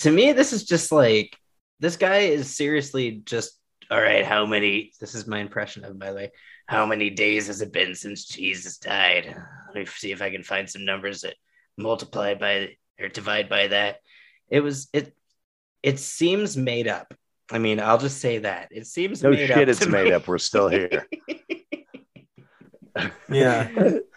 to me, this is just like this guy is seriously just all right. How many? This is my impression of, by the way. How many days has it been since Jesus died? Let me see if I can find some numbers that multiply by or divide by that. It was it. It seems made up. I mean, I'll just say that it seems No made shit, up it's to made me. up. We're still here. Yeah.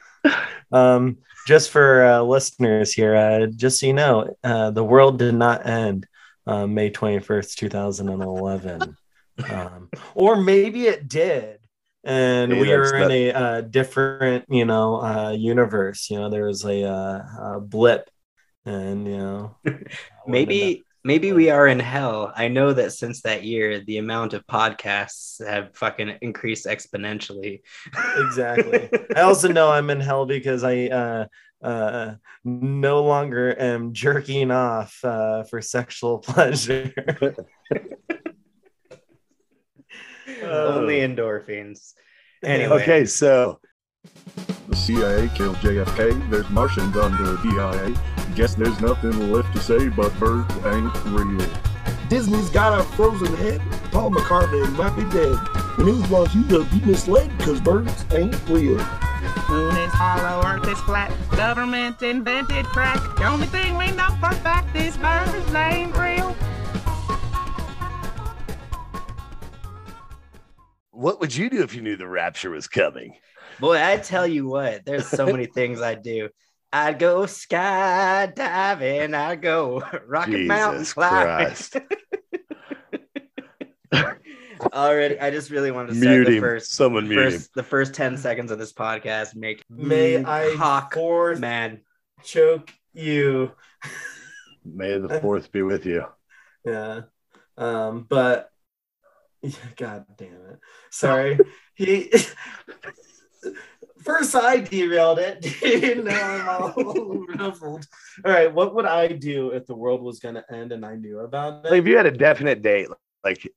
um, just for uh, listeners here, uh, just so you know, uh, the world did not end uh, May 21st, 2011. um, or maybe it did. And Maybe we are in that- a uh, different, you know, uh, universe. You know, there was a, uh, a blip, and you know, maybe maybe we are in hell. I know that since that year, the amount of podcasts have fucking increased exponentially. exactly. I also know I'm in hell because I uh, uh, no longer am jerking off uh, for sexual pleasure. Only endorphins. Anyway, Okay, so The CIA killed JFK. There's Martians under the DIA. Guess there's nothing left to say but birds ain't real. Disney's got a frozen head. Paul McCartney might be dead. The news wants you to be misled because birds ain't real. Moon is hollow, earth is flat. Government invented crack. The only thing we know for fact is birds ain't real. what would you do if you knew the rapture was coming? boy, I tell you what, there's so many things I'd do. I'd go skydiving. I'd go Rocky Mountain Jesus climbing. Already, I just really wanted to say Mute the first, Someone mute first, the first ten seconds of this podcast make May me I cock fourth man. choke you? May the fourth be with you. Yeah. Um, but God damn it. Sorry. he first I derailed it. now I'm all ruffled. All right. What would I do if the world was gonna end and I knew about Like, it? if you had a definite date, like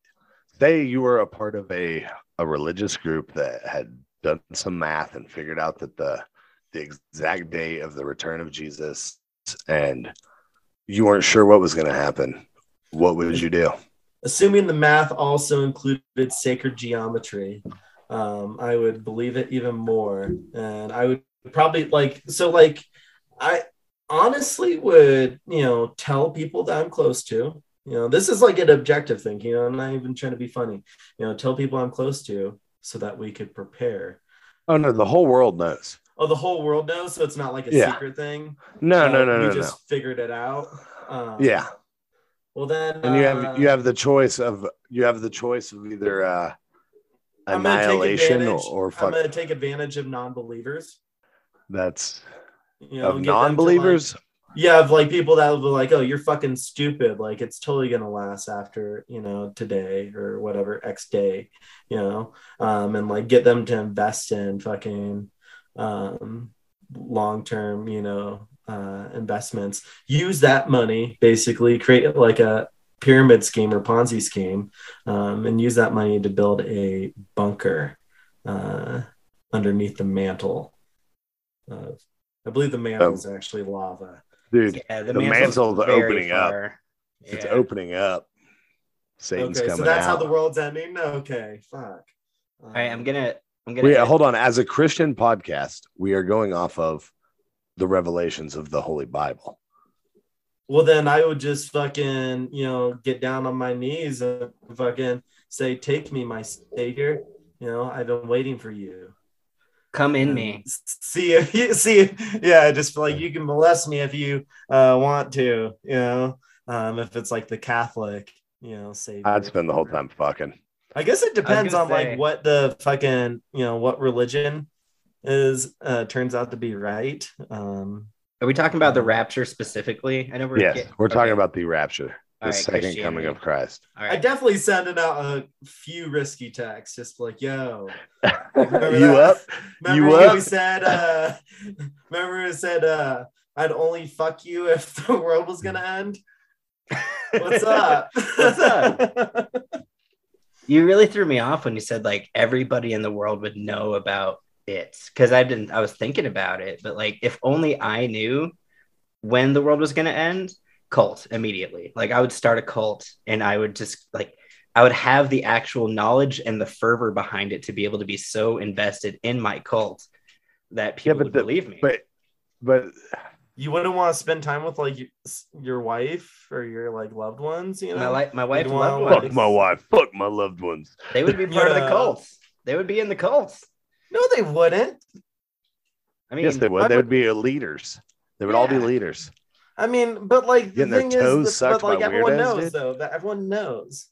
say you were a part of a a religious group that had done some math and figured out that the the exact day of the return of Jesus and you weren't sure what was going to happen, what would you do? Assuming the math also included sacred geometry, um, I would believe it even more. And I would probably like so like I honestly would, you know, tell people that I'm close to. You know, this is like an objective thing, you know, I'm not even trying to be funny. You know, tell people I'm close to so that we could prepare. Oh no, the whole world knows. Oh, the whole world knows, so it's not like a Yeah. secret thing. No, Uh, no, no, we no, no. just figured it out. Um, Yeah, Well, then, and you uh, have you have the choice of you have the choice of either uh, I'm gonna annihilation or, advantage- or I'm going to take advantage of non-believers. That's You know, of to, like- non-believers. yeah, of like people that will be like, "Oh, you're fucking stupid." Like it's totally gonna last after you know today or whatever X day, you know, um, and like get them to invest in fucking um, long term, you know, uh, investments. Use that money basically, create like a pyramid scheme or Ponzi scheme, um, and use that money to build a bunker uh, underneath the mantle. Of, I believe the mantle is actually lava. Dude, Yeah, the mantle's mantle's very opening up. far. it's opening up. Satan's okay, coming so that's out. how the world's ending. Okay, fuck. All right, I'm gonna. I'm gonna. Wait, hold on. As a Christian podcast, we are going off of the revelations of the Holy Bible. Well, then I would just fucking, you know, get down on my knees and fucking say, "Take me, my savior." You know, I've been waiting for you. Come in And me. See if you see, if, yeah, just like you can molest me if you uh, want to. You know, um, if it's like the Catholic, you know, savior. I'd spend the whole time fucking. I guess it depends gonna on like what the fucking you know what religion is uh turns out to be right. Um Are we talking about the rapture specifically? I know we're. Yes, get- we're talking okay. about the rapture, the All right, second coming of Christ. All I right. definitely sending out a few risky texts, just like, yo, you that? up? remember You when up? we said uh remember we said uh I'd only fuck you if the world was gonna end? What's up? What's up? You really threw me off when you said like everybody in the world would know about it because I didn't. I was thinking about it, but like if only I knew when the world was going to end, cult immediately. Like I would start a cult and I would just like I would have the actual knowledge and the fervor behind it to be able to be so invested in my cult that people but would the- believe me. But but You wouldn't want to spend time with like y- your wife or your like loved ones, you know? my li- my wife loved ones. fuck my wife, fuck my loved ones. They would be part of the Yeah. cult. They would be in the cult. No, they wouldn't. I mean, yes, they would. I They would- would be leaders. They would all be leaders. I mean, but like the Getting their thing toes is, that- sucked but like everyone knows dude. though that everyone knows.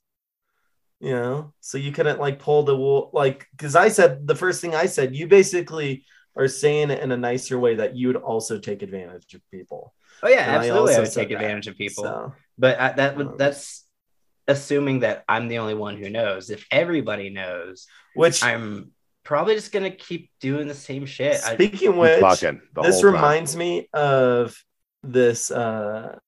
You know, so you couldn't like pull the wool like because I said the first thing I said, you basically are saying it in a nicer way that you would also take advantage of people. oh yeah, And absolutely. I, also would take that. advantage of people. So But I, that would Um, that's assuming that I'm the only one who knows. If everybody knows, which I'm probably just gonna keep doing the same shit. I, speaking which Fucking this whole time. reminds me of this uh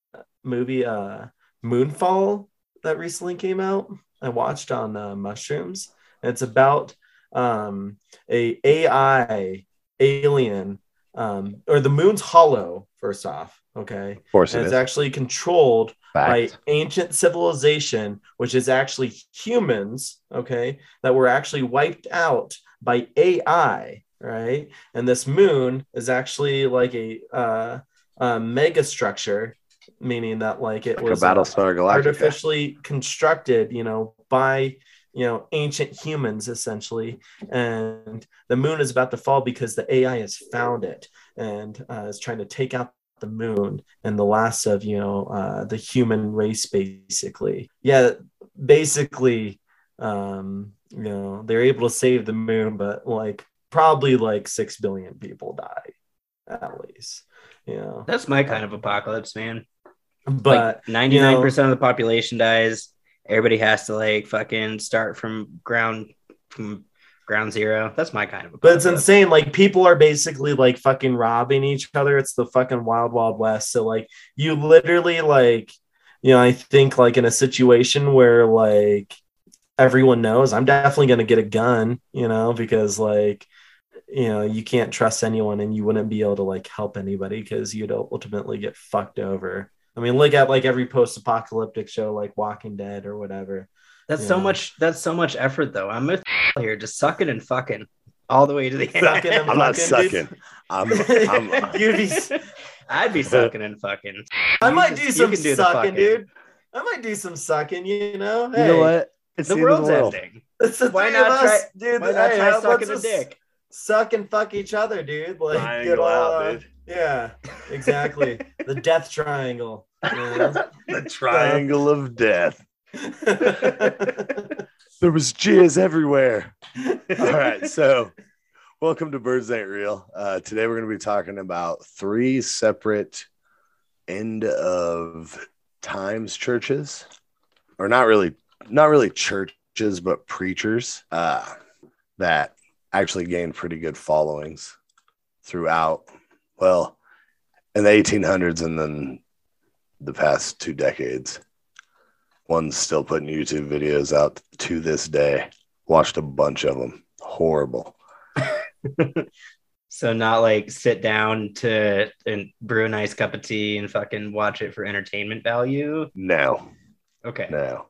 movie uh moonfall that recently came out i watched on uh, mushrooms and it's about um a ai alien um or the moon's hollow first off okay Of course and it it's is. actually controlled by ancient civilization, which is actually humans, okay, that were actually wiped out by AI, right? And this moon is actually like a, uh, a mega structure, meaning that like it Like a was uh, Battlestar Galactica. artificially constructed, you know, by you know ancient humans essentially, and the moon is about to fall because the AI has found it and uh, is trying to take out the moon and the last of you know uh, the human race basically yeah basically um you know they're able to save the moon but like probably like six billion people die at least you know that's my kind of apocalypse, man. but like 99% of the population dies. Everybody has to like fucking start from ground from ground zero. That's my kind of But it's insane. Like people are basically like fucking robbing each other. It's the fucking wild, wild west. So like you literally like, you know, I think like in a situation where like everyone knows, I'm definitely gonna get a gun, you know, because like, you know, you can't trust anyone and you wouldn't be able to like help anybody because you'd ultimately get fucked over. I mean, look at like every post-apocalyptic show like Walking Dead or whatever. That's so Yeah. much. That's so much effort, though. I'm with here, just sucking and fucking all the way to the end. Sucking and I'm not fucking, dude. sucking. I'm, I'm You'd be I'd be sucking and fucking. I might just- do some do sucking, fucking. dude. I might do some sucking, you know? you Hey, know what? It's The the, world's the world. ending. It's the Why three not of us, dude. Why not hey, try let's sucking a dick? Suck and fuck each other, dude. Like, Triangle get all, out, uh, dude. Yeah, exactly. the death triangle. The triangle of death. There was jizz everywhere. All right, so welcome to Birds Ain't Real. Uh, today we're going to be talking about three separate end of times churches, or not really, not really churches, but preachers uh, that actually gained pretty good followings throughout. Well, in the 1800s and then the past two decades. One's still putting YouTube videos out to this day. Watched a bunch of them. Horrible. So not like sit down to and brew a nice cup of tea and fucking watch it for entertainment value. No, Okay. no,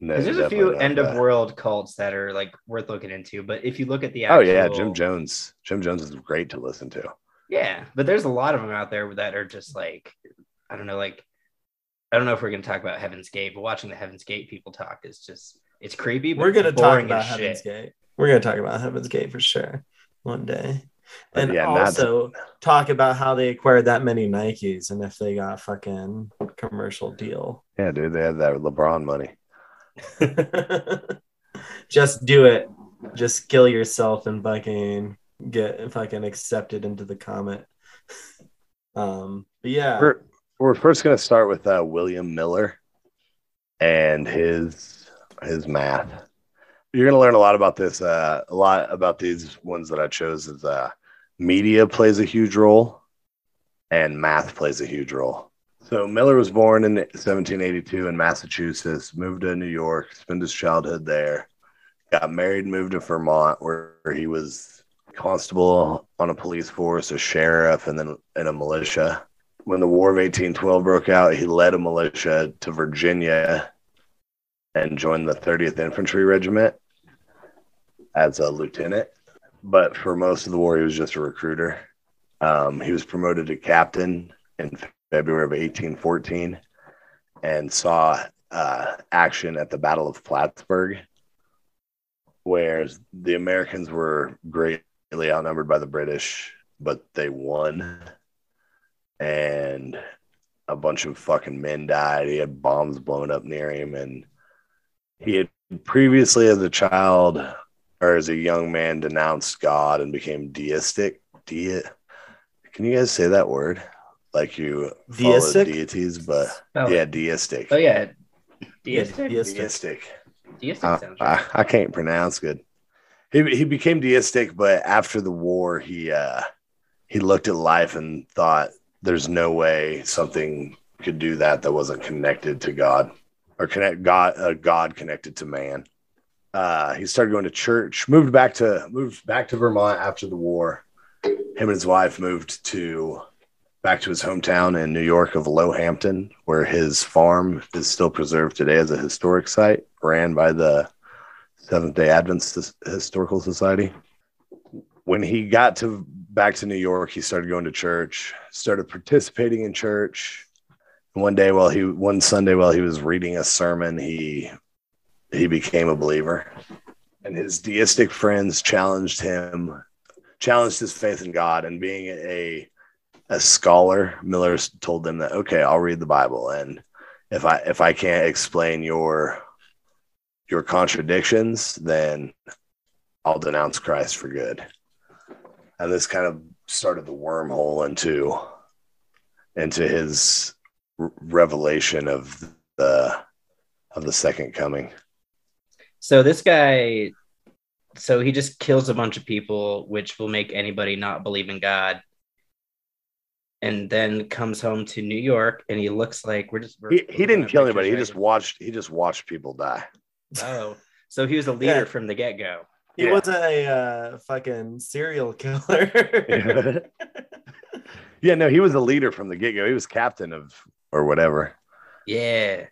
no. 'Cause there's a few not end of world cults that are like worth looking into, but if you look at the Oh yeah, Jim Jones. Jim Jones is great to listen to. Yeah, but there's a lot of them out there that are just like, I don't know, like, I don't know if we're gonna talk about Heaven's Gate, but watching the Heaven's Gate people talk is just, it's creepy. But We're gonna talk about Heaven's shit. Gate. We're gonna talk about Heaven's Gate for sure one day. And yeah, not- also talk about how they acquired that many Nikes and if they got fucking commercial deal. Yeah, dude, they had that LeBron money. Just do it. Just kill yourself and fucking get fucking accepted into the comet. Um, but yeah, We're we're first gonna start with uh, William Miller and his his math. You're gonna learn a lot about this. Uh, a lot about these ones that I chose is uh, media plays a huge role, and math plays a huge role. So Miller was born in 1782 in Massachusetts, moved to New York, spent his childhood there, got married, moved to Vermont, where he was constable on a police force, a sheriff, and then in a militia when the War of 1812 broke out, he led a militia to Virginia and joined the 30th Infantry Regiment as a lieutenant. But for most of the war, he was just a recruiter. Um, he was promoted to captain in February of 1814 and saw uh, action at the Battle of Plattsburgh, where the Americans were greatly outnumbered by the British, but they won. And a bunch of fucking men died. He had bombs blown up near him. And he had previously, as a child or as a young man, denounced God and became deistic. De- Can you guys say that word? Like you follow Deistic? deities, but Oh, yeah, deistic. Oh yeah. Yeah, Deistic? deistic. Deistic. Deistic Uh, sounds right. I, I can't pronounce good. He he became deistic, but after the war, he uh, he looked at life and thought, "There's no way something could do that that wasn't connected to God, or connect God uh, God connected to man." Uh, he started going to church. Moved back to moved back to Vermont after the war. Him and his wife moved to back to his hometown in New York of Low Hampton, where his farm is still preserved today as a historic site, ran by the Seventh Day Adventist Historical Society. When he got to back to New York, he started going to church, started participating in church. One day, while he one Sunday while he was reading a sermon, he he became a believer, and his deistic friends challenged him, challenged his faith in God, and being a a scholar, Miller told them that okay, I'll read the Bible, and if I if I can't explain your your contradictions, then I'll denounce Christ for good. And this kind of started the wormhole into into his revelation of the of the second coming. So this guy, so he just kills a bunch of people, which will make anybody not believe in God. And then comes home to New York, and he looks like we're just. We're He, he didn't kill pictures anybody. He just here. watched he just watched people die. Oh, so he was a leader Yeah. from the get go. He Yeah. wasn't a uh, fucking serial killer. yeah, no, he was a leader from the get-go. He was captain of or whatever. Yeah.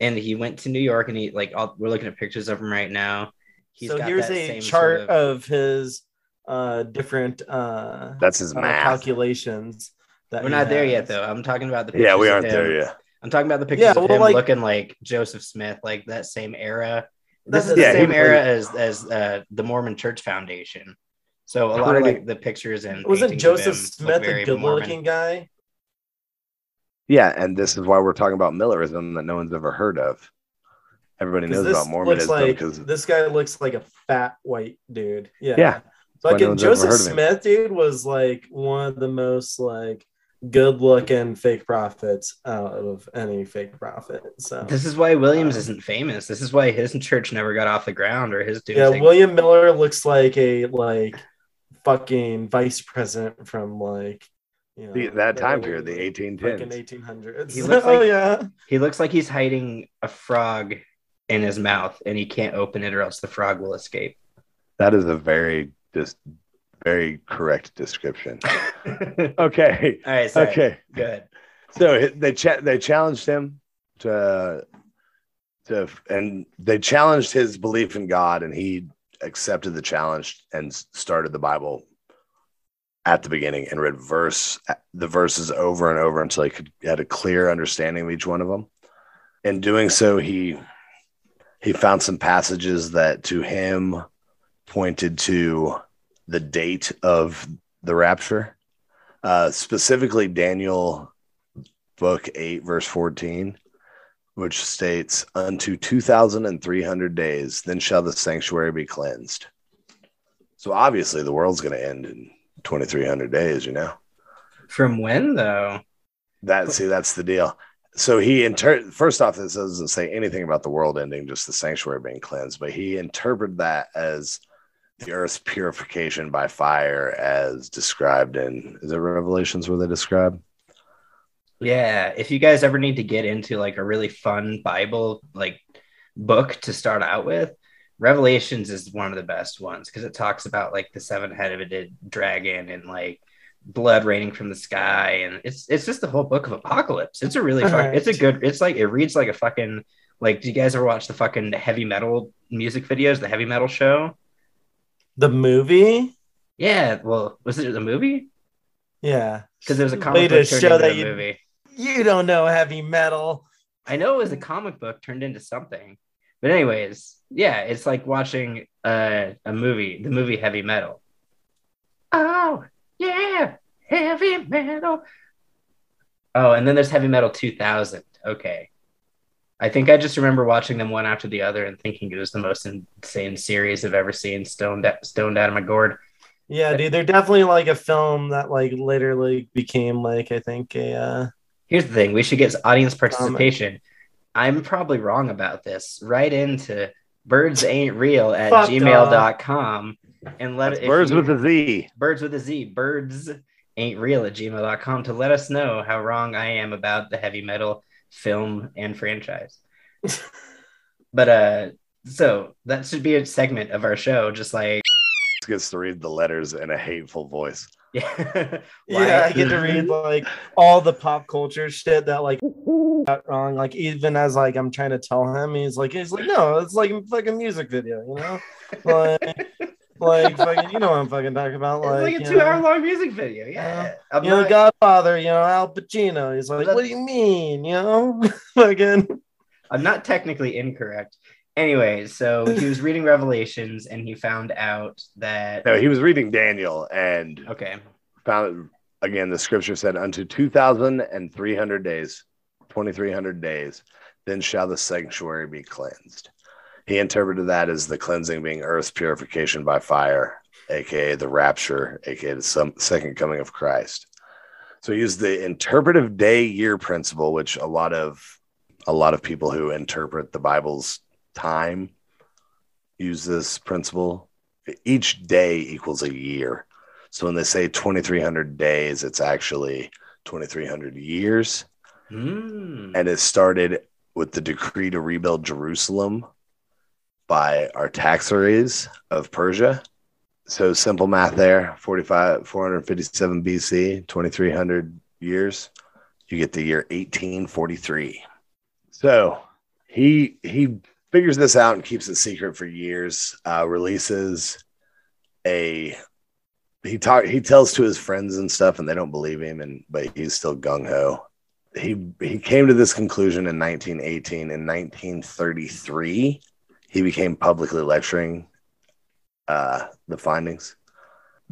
And he went to New York, and he like all, we're looking at pictures of him right now. He's so got here's that a same chart sort of- of his uh, different uh, That's his uh, math. calculations. That We're he not there yet, though. I'm talking about the Yeah, we aren't there yet. I'm talking about the pictures Yeah, of well, him like- looking like Joseph Smith, like that same era. This is the the Yeah, same he- era as as uh, the Mormon Church Foundation. So a lot of like the pictures and Wasn't Joseph Smith a good Mormon. looking guy? Yeah, and this is why we're talking about Millerism that no one's ever heard of. Everybody knows about Mormonism looks like because this guy looks like a fat white dude. Yeah. Yeah, why no Fucking Joseph heard of him. Smith, dude, was like one of the most like good looking fake prophets out of any fake prophet. So This is why Williams Uh, isn't famous. This is why his church never got off the ground or his dude. yeah, William Miller looks like a like fucking vice president from like you know the, that time the period, the fucking 1810s. 1800s. He looks like, oh yeah. He looks like he's hiding a frog in his mouth and he can't open it or else the frog will escape. That is a very just very correct description. Okay, All right, sorry. okay. Good. So they cha- they challenged him to to and they challenged his belief in God, and he accepted the challenge and started the Bible at the beginning and read verse the verses over and over until he could had a clear understanding of each one of them. In doing so, he he found some passages that to him pointed to the date of the rapture, uh, specifically Daniel book 8 verse 14 which states unto 2300 days then shall the sanctuary be cleansed. So obviously the world's going to end in 2300 days you know? From when though? that see that's the deal. So he inter first off this doesn't say anything about the world ending just the sanctuary being cleansed but he interpreted that as the earth's purification by fire as described in is it revelations where they describe Yeah, if you guys ever need to get into like a really fun Bible like book to start out with, Revelations is one of the best ones because it talks about like the seven-headed dragon and like blood raining from the sky, and it's it's just the whole book of apocalypse. It's a really fuck, Alright. it's a good. It's like it reads like a fucking like. Do you guys ever watch the fucking heavy metal music videos? The heavy metal show. The movie? Yeah. Well, was it the movie? Yeah. Because there was a comic to book turned show that you- movie. You don't know heavy metal. I know it was a comic book turned into something. But anyways, yeah, it's like watching uh, a movie, the movie Heavy Metal. Oh, yeah, Heavy Metal. Oh, and then there's Heavy Metal 2000. Okay. I think I just remember watching them one after the other and thinking it was the most insane series I've ever seen, stoned, stoned out of my gourd. Yeah, dude, they're definitely like a film that like literally became like I think a uh Here's the thing we should get audience participation. I'm probably wrong about this. Write into birds ain't real at Fuck gmail.com and let That's birds you- with a Z. birds with a Z, birds ain't real at gmail.com to let us know how wrong I am about the heavy metal film and franchise. but uh so that should be a segment of our show, just like Gets to read the letters in a hateful voice. yeah. Yeah, I get to read like all the pop culture shit that like got wrong. Like even as like I'm trying to tell him, he's like he's like, no, it's like a fucking music video, you know? Like like fucking you know what I'm fucking talking about. It's Like, like a you two-hour-long music video. Yeah. I'm you know, Godfather, you know, Al Pacino. He's like, what do you mean? You know? fucking I'm not technically incorrect. Anyway, so he was reading Revelations and he found out that No, he was reading Daniel and okay, found again the scripture said unto 2300 days 2300 days then shall the sanctuary be cleansed he interpreted that as the cleansing being earth's purification by fire aka the rapture aka the some, second coming of christ so he used the interpretive day year principle which a lot of a lot of people who interpret the bible's time use this principle each day equals a year so when they say 2300 days, it's actually 2300 years. Hmm. And it started with the decree to rebuild Jerusalem by Artaxerxes of Persia. So simple math there 45, 457 BC, 2300 years. You get the year 1843. So he, he figures this out and keeps it secret for years, uh, releases a he talk he tells to his friends and stuff and they don't believe him and but he's still gung-ho he he came to this conclusion in 1918 in 1933 he became publicly lecturing uh the findings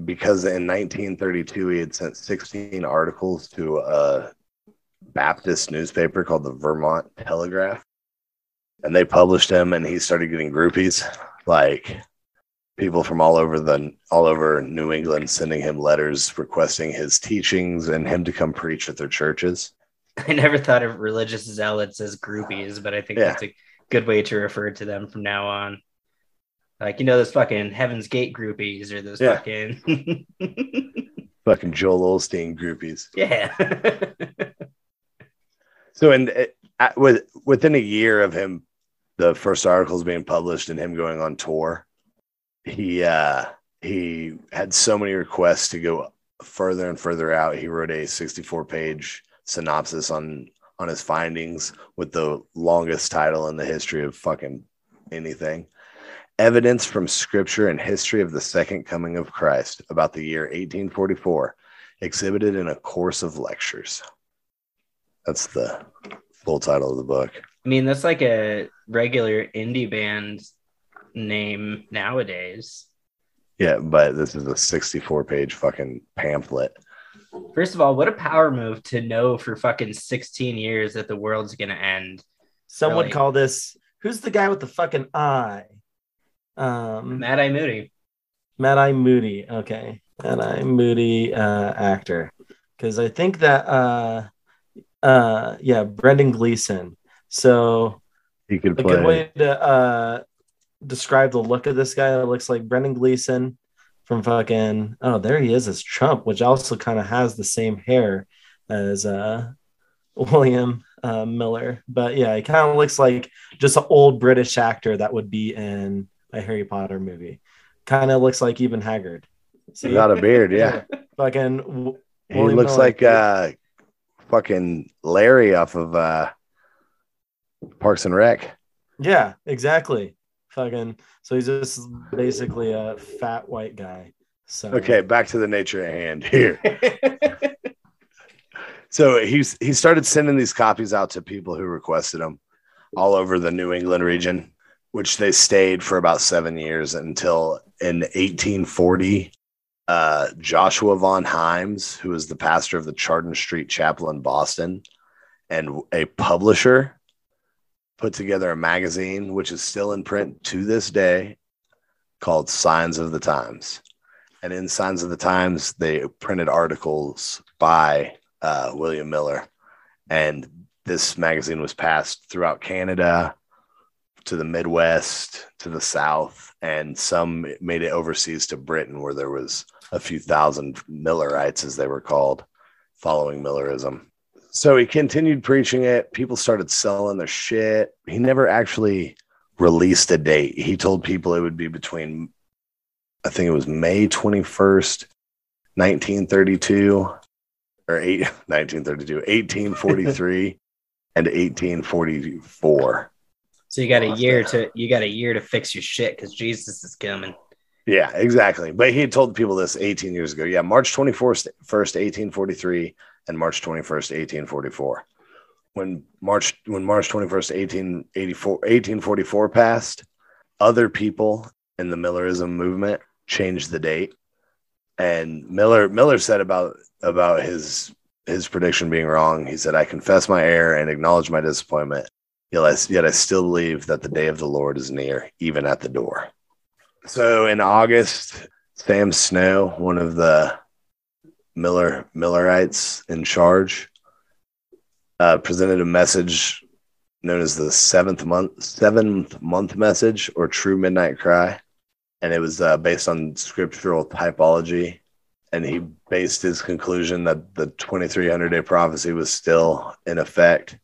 because in 1932 he had sent 16 articles to a baptist newspaper called the vermont telegraph and they published him and he started getting groupies like people from all over the all over New England sending him letters requesting his teachings and him to come preach at their churches. I never thought of religious zealots as groupies, but I think Yeah. that's a good way to refer to them from now on. Like you know those fucking Heaven's Gate groupies or those Yeah. fucking Fucking Joel Osteen groupies. yeah. So, in uh, with within a year of him, the first articles being published and him going on tour, he uh, he had so many requests to go further and further out. He wrote a 64 page synopsis on on his findings with the longest title in the history of fucking anything. Evidence from scripture and history of the second coming of Christ about the year 1844, exhibited in a course of lectures. That's the full title of the book. I mean that's like a regular indie band name nowadays. Yeah, but this is a 64 page fucking pamphlet. First of all, what a power move to know for fucking 16 years that the world's gonna end. some would call this who's the guy with the fucking eye? Um Mad Eye Moody. Mad Eye Moody. Okay. Mad Eye Moody uh actor. Because I think that uh uh yeah, Brendan Gleeson. So He could a good way to uh describe the look of this guy. It looks like Brendan Gleeson from fucking oh there he is as Trump, which also kind of has the same hair as uh William uh, Miller. But yeah, he kind of looks like just an old British actor that would be in a Harry Potter movie. Kind of looks like even Hagrid. See? Without a beard, yeah. fucking w- He William looks Miller, like uh fucking Larry off of uh Parks and Rec. Yeah, exactly. Fucking. So he's just basically a fat white guy. So Okay, back to the nature at hand here. So he's he started sending these copies out to people who requested them all over the New England region, which they stayed for about seven years until in 1840, uh, Joshua Vaughan Himes, who was the pastor of the Chardon Street Chapel in Boston, and a publisher, put together a magazine which is still in print to this day, called Signs of the Times. And in Signs of the Times, they printed articles by uh, William Miller. And this magazine was passed throughout Canada, to the Midwest, to the South, and some made it overseas to Britain, where there was a few thousand Millerites, as they were called, following Millerism. So he continued preaching it. People started selling their shit. He never actually released a date. He told people it would be between, I think it was May 21st, 1932 or eight, 1932, 1843 and 1844. so you got a year to you got a year to fix your shit because Jesus is coming. Yeah, exactly. But he had told people this 18 years ago. Yeah, March 21st, 1843 and March 21st, 1844. When March when March 21st, 1884, 1844 passed, other people in the Millerism movement changed the date. And Miller Miller said about about his his prediction being wrong. He said, "I confess my error and acknowledge my disappointment. Yet I, yet I still believe that the day of the Lord is near, even at the door." So in August, Sam Snow, one of the Miller Millerites in charge, uh, presented a message known as the seventh month seventh month message or true midnight cry, and it was uh, based on scriptural typology. And he based his conclusion that the 2300 day prophecy was still in effect.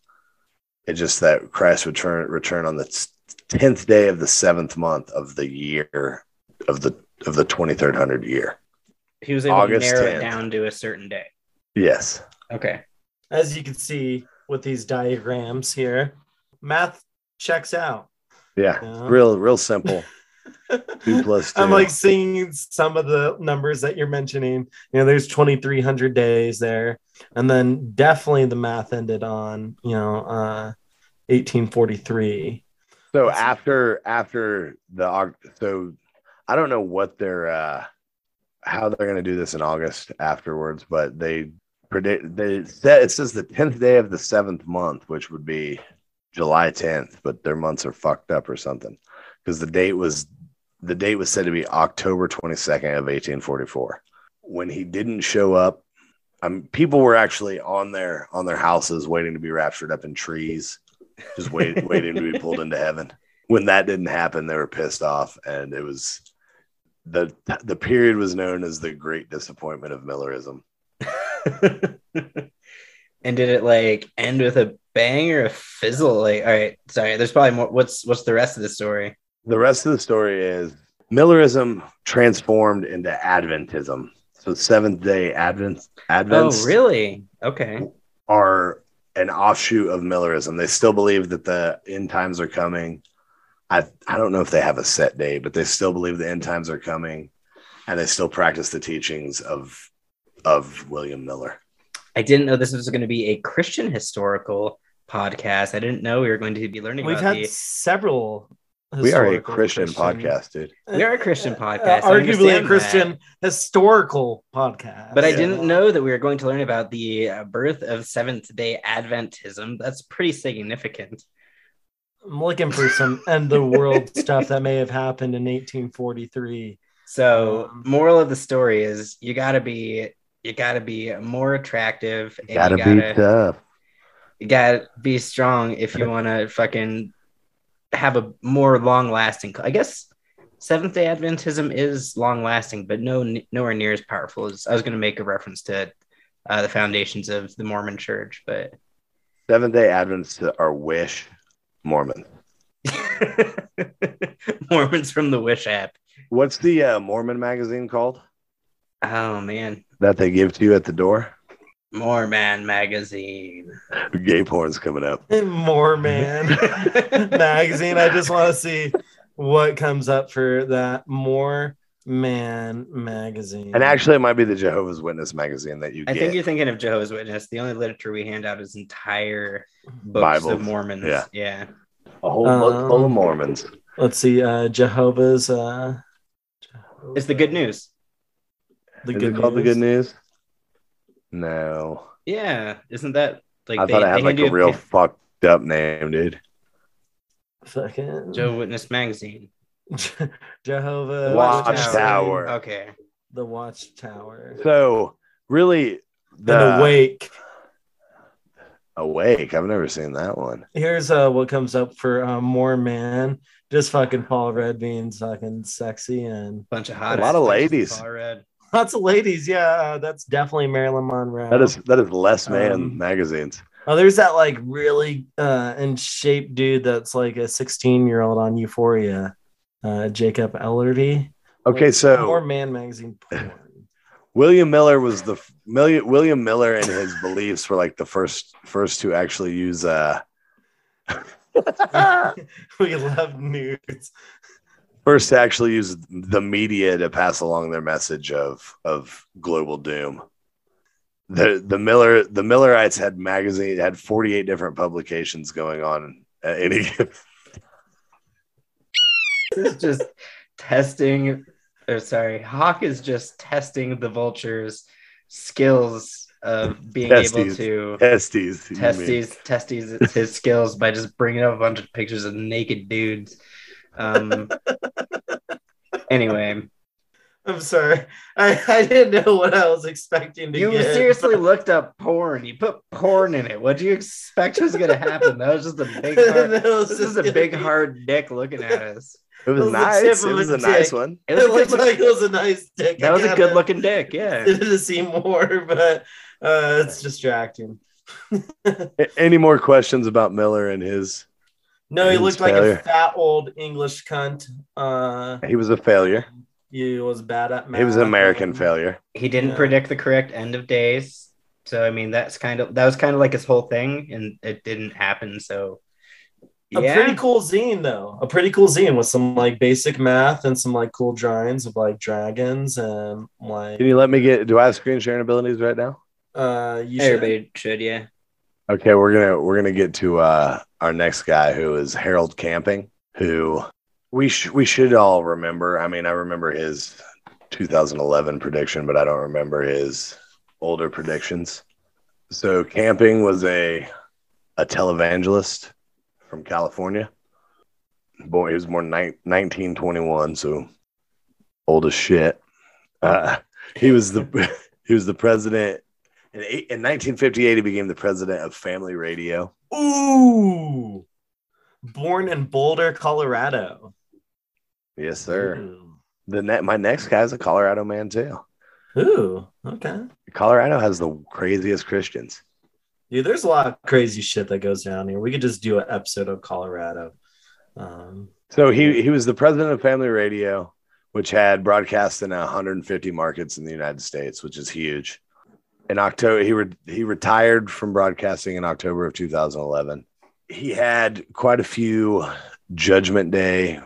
It's just that Christ would return return on the tenth day of the seventh month of the year of the of the 2300 year. He was able August to narrow 10th. it down to a certain day. Yes. Okay. as you can see with these diagrams here, math checks out. Yeah. Yeah. Real real simple. Two plus two. I'm like seeing some of the numbers that you're mentioning. You know, there's 2,300 days there, and then definitely the math ended on you know uh, 1843. So after after the Aug- so I don't know what they're uh how they're gonna do this in August afterwards, but they predict they said it says the tenth day of the seventh month, which would be July 10th, but their months are fucked up or something. Because the date was the date was said to be October 22nd of 1844. When he didn't show up, um, people were actually on their on their houses waiting to be raptured up in trees just wait, waiting to be pulled into heaven. When that didn't happen, they were pissed off, and it was the the period was known as the Great Disappointment of Millerism. and did it like end with a bang or a fizzle? Like, all right, sorry. There's probably more. What's what's the rest of the story? The rest of the story is Millerism transformed into Adventism. So Seventh Day Advent Advents Oh, really? Okay. are an offshoot of Millerism. They still believe that the end times are coming. I I don't know if they have a set day, but they still believe the end times are coming, and they still practice the teachings of of William Miller. I didn't know this was going to be a Christian historical podcast. I didn't know we were going to be learning We've about had the. several. We are a historical Christian, podcast, dude. We are a Christian Uh, podcast. I arguably a understand Christian historical podcast. But I didn't know that we were going to learn about the uh, birth of Seventh Day Adventism. That's pretty significant. I'm looking for some end of the world stuff that may have happened in 1843. So, Um, moral of the story is you gotta be you gotta be more attractive. and Gotta you be gotta, tough. you gotta be strong if you want to fucking have a more long lasting. I guess Seventh Day Adventism is long lasting, but no nowhere near as powerful as I was going to make a reference to uh, the foundations of the Mormon Church, but Seventh Day Adventists are Wish Mormon. Mormons from the Wish app. What's the uh, Mormon magazine called Oh man, that they give to you at the door? More Man magazine. Gay porn's coming up. More man magazine. I just want to see what comes up for that more man magazine. And actually, it might be the Jehovah's Witness magazine that you I get. think you're thinking of Jehovah's Witness. The only literature we hand out is entire books Bibles. of Mormons. Yeah. yeah. a whole book full of Um, Mormons. let's see, uh, Jehovah's. Uh, It's the good news. The Is good it called the news. Good News? No, Yeah. Isn't that like I they, thought it had like hand you a real fucked up name, dude. Fucking Jehovah's Witness magazine? Jehovah Watchtower. Okay. The Watchtower. So really, and the awake. Awake. I've never seen that one. Here's uh what comes up for uh, more man. Just fucking Paul Rudd being fucking sexy and Bunch of hot. A lot of ladies. Paul Rudd. lots of ladies. Yeah, uh, that's definitely Marilyn Monroe. That is that is less man Um, magazines. Oh, there's that like really uh in shape dude that's like a 16 year old on Euphoria. Uh Jacob Elordi. Okay, More so man magazine porn. William Miller was the William Miller and his beliefs were like the first first to actually use uh we love nudes. first to actually use the media to pass along their message of of global doom. The the Miller the Millerites had magazine had 48 different publications going on at any is just testing. Or sorry, Hawk is just testing the vulture's skills of being able to testes. you mean. testes testes his skills by just bringing up a bunch of pictures of naked dudes. Um. anyway, I'm sorry. I, I didn't know what I was expecting to you get. seriously looked up porn. You put porn in it. What do you expect was going to happen? That was just a big. Hard, this is a big be- hard dick looking at us. It was It was nice. It was a a nice one. It was It a looked like it was a nice dick. That I was a good looking dick. Yeah. Wanted to see more, but uh, it's distracting. Any more questions about Miller and his? No, he His looked like a fat old English cunt. Uh, He was a failure. he was bad at math. He was an American failure. He didn't Yeah. predict the correct end of days. So I mean that's kind of that was kind of like his whole thing and it didn't happen. So A yeah. pretty cool zine though. A pretty cool zine with some like basic math and some like cool drawings of like dragons and like Can you let me get? Do I have screen sharing abilities right now? uh you should Everybody should, yeah. Okay, we're gonna we're gonna get to uh, our next guy who is Harold Camping, who we sh- we should all remember. I mean, I remember his 2011 prediction, but I don't remember his older predictions. So Camping was a a televangelist from California. Boy, he was born ni- 1921, so old as shit. Uh, he was the he was the president in, in 1958, he became the president of Family Radio. Ooh. Born in Boulder, Colorado. Yes, sir. Ooh. The ne- my next guy is a Colorado man too. Ooh, okay. Colorado has the craziest Christians. Dude, there's a lot of crazy shit that goes down here. We could just do an episode of Colorado. Um, So he he was the president of Family Radio, which had broadcast in 150 markets in the United States, which is huge. In October, he re- he retired from broadcasting in October of 2011. He had quite a few Judgment Day,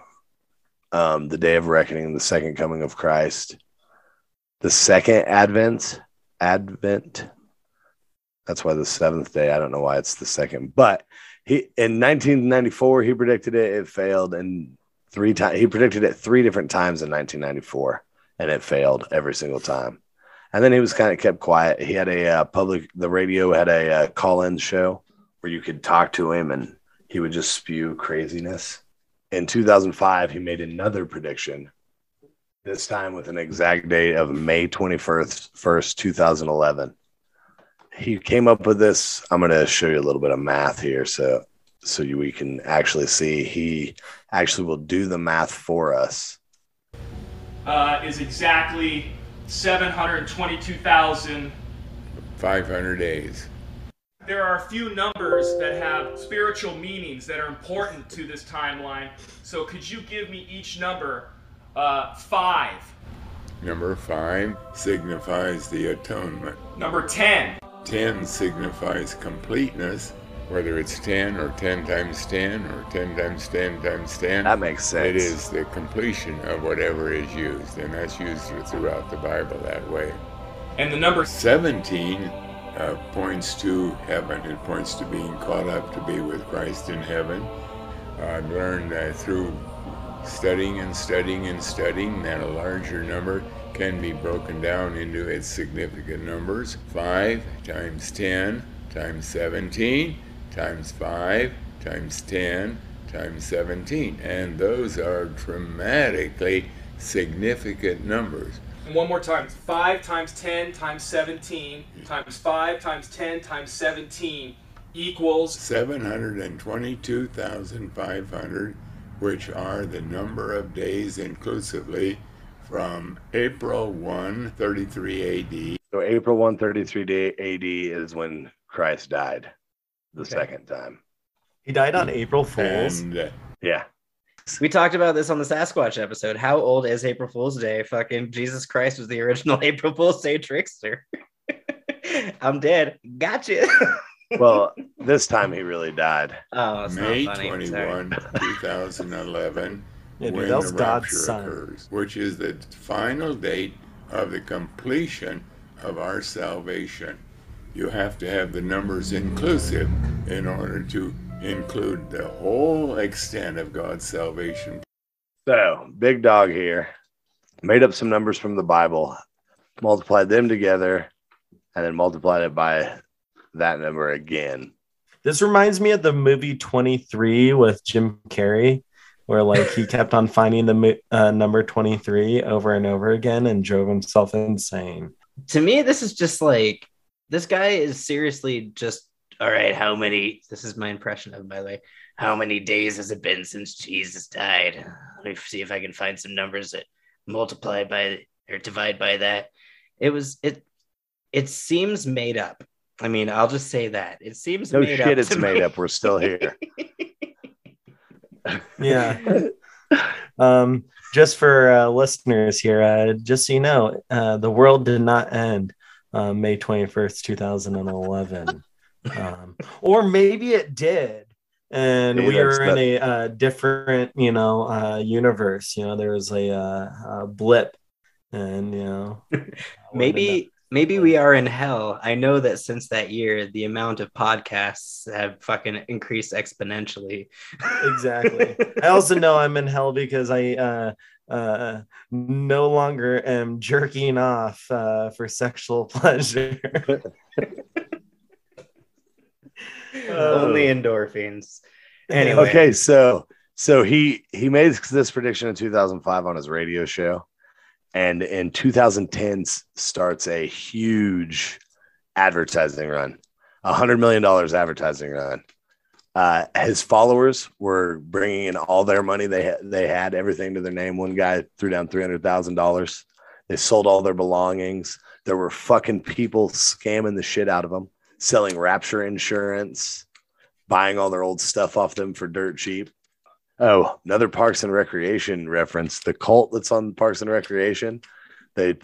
um, the Day of Reckoning, the Second Coming of Christ, the Second Advent, Advent. That's why the seventh day. I don't know why it's the second, but he in 1994 he predicted it. It failed, and three times he predicted it three different times in 1994, and it failed every single time. And then he was kind of kept quiet. He had a uh, public, the radio had a uh, call-in show where you could talk to him, and he would just spew craziness. In 2005, he made another prediction. This time with an exact date of May 21st, first, 2011 he came up with this. I'm going to show you a little bit of math here, so so you, we can actually see. He actually will do the math for us. uh, is exactly seven hundred twenty-two thousand five hundred days. There are a few numbers that have spiritual meanings that are important to this timeline. So could you give me each number? Uh, five. Number 5 signifies the atonement. Number 10. 10 signifies completeness, whether it's 10 or 10 times 10 or 10 times 10 times 10. That makes sense. It is the completion of whatever is used, and that's used throughout the Bible that way. And the number 17 uh, points to heaven. It points to being caught up to be with Christ in heaven. I've learned that through studying and studying and studying that a larger number can be broken down into its significant numbers 5 times 10 times 17 times 5 times 10 times 17. And those are dramatically significant numbers. And one more time. 5 times 10 times 17 times 5 times 10 times 17 equals 722,500, which are the number of days inclusively from April 1, 33 AD. So April 133 day AD is when Christ died the Okay. second time. He died on April Fools. And uh, Yeah. We talked about this on the Sasquatch episode. How old is April Fool's Day? Fucking Jesus Christ was the original April Fool's Day trickster. I'm dead. Gotcha. Well, this time he really died. oh, May not funny. 21, 2011, Yeah, dude, when that was the God's rapture son. occurs, which is the final date of the completion of our salvation. You have to have the numbers inclusive in order to include the whole extent of God's salvation. So, big dog here made up some numbers from the Bible, multiplied them together, and then multiplied it by that number again. This reminds me of the movie 23 with Jim Carrey, where like he kept on finding the uh, number 23 over and over again and drove himself insane. To me, this is just like this guy is seriously just all right. How many? This is my impression of, by the way. How many days has it been since Jesus died? Let me see if I can find some numbers that multiply by or divide by that. It was it. It seems made up. I mean, I'll just say that it seems No made shit, up. it's to made me. up. We're still here. Yeah. um, just for uh, listeners here, uh, just so you know, uh, the world did not end uh, May 21st, 2011. um, or maybe it did. And we are in a uh, different, you know, uh, universe. You know, there was a, uh, a blip, and you know, maybe maybe we are in hell. I know that since that year, the amount of podcasts have fucking increased exponentially. exactly. I also know I'm in hell because I uh, uh, no longer am jerking off uh, for sexual pleasure. Only endorphins. Anyway, Okay, so so he he made this prediction in 2005 on his radio show, and in 2010 s- starts a huge advertising run, a hundred million dollars advertising run. Uh, his followers were bringing in all their money they had, they had everything to their name. One guy threw down three hundred thousand dollars. They sold all their belongings. There were fucking people scamming the shit out of them, selling Rapture insurance buying all their old stuff off them for dirt cheap. Oh, another Parks and Recreation reference. The cult that's on Parks and Recreation, they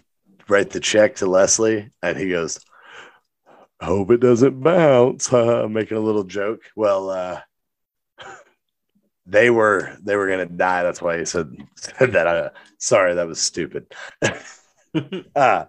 write the check to Leslie, and he goes, "Hope it doesn't bounce." huh?" making a little joke. Well, uh, they were they were gonna die. That's why he said said that. Uh, sorry, that was stupid. uh,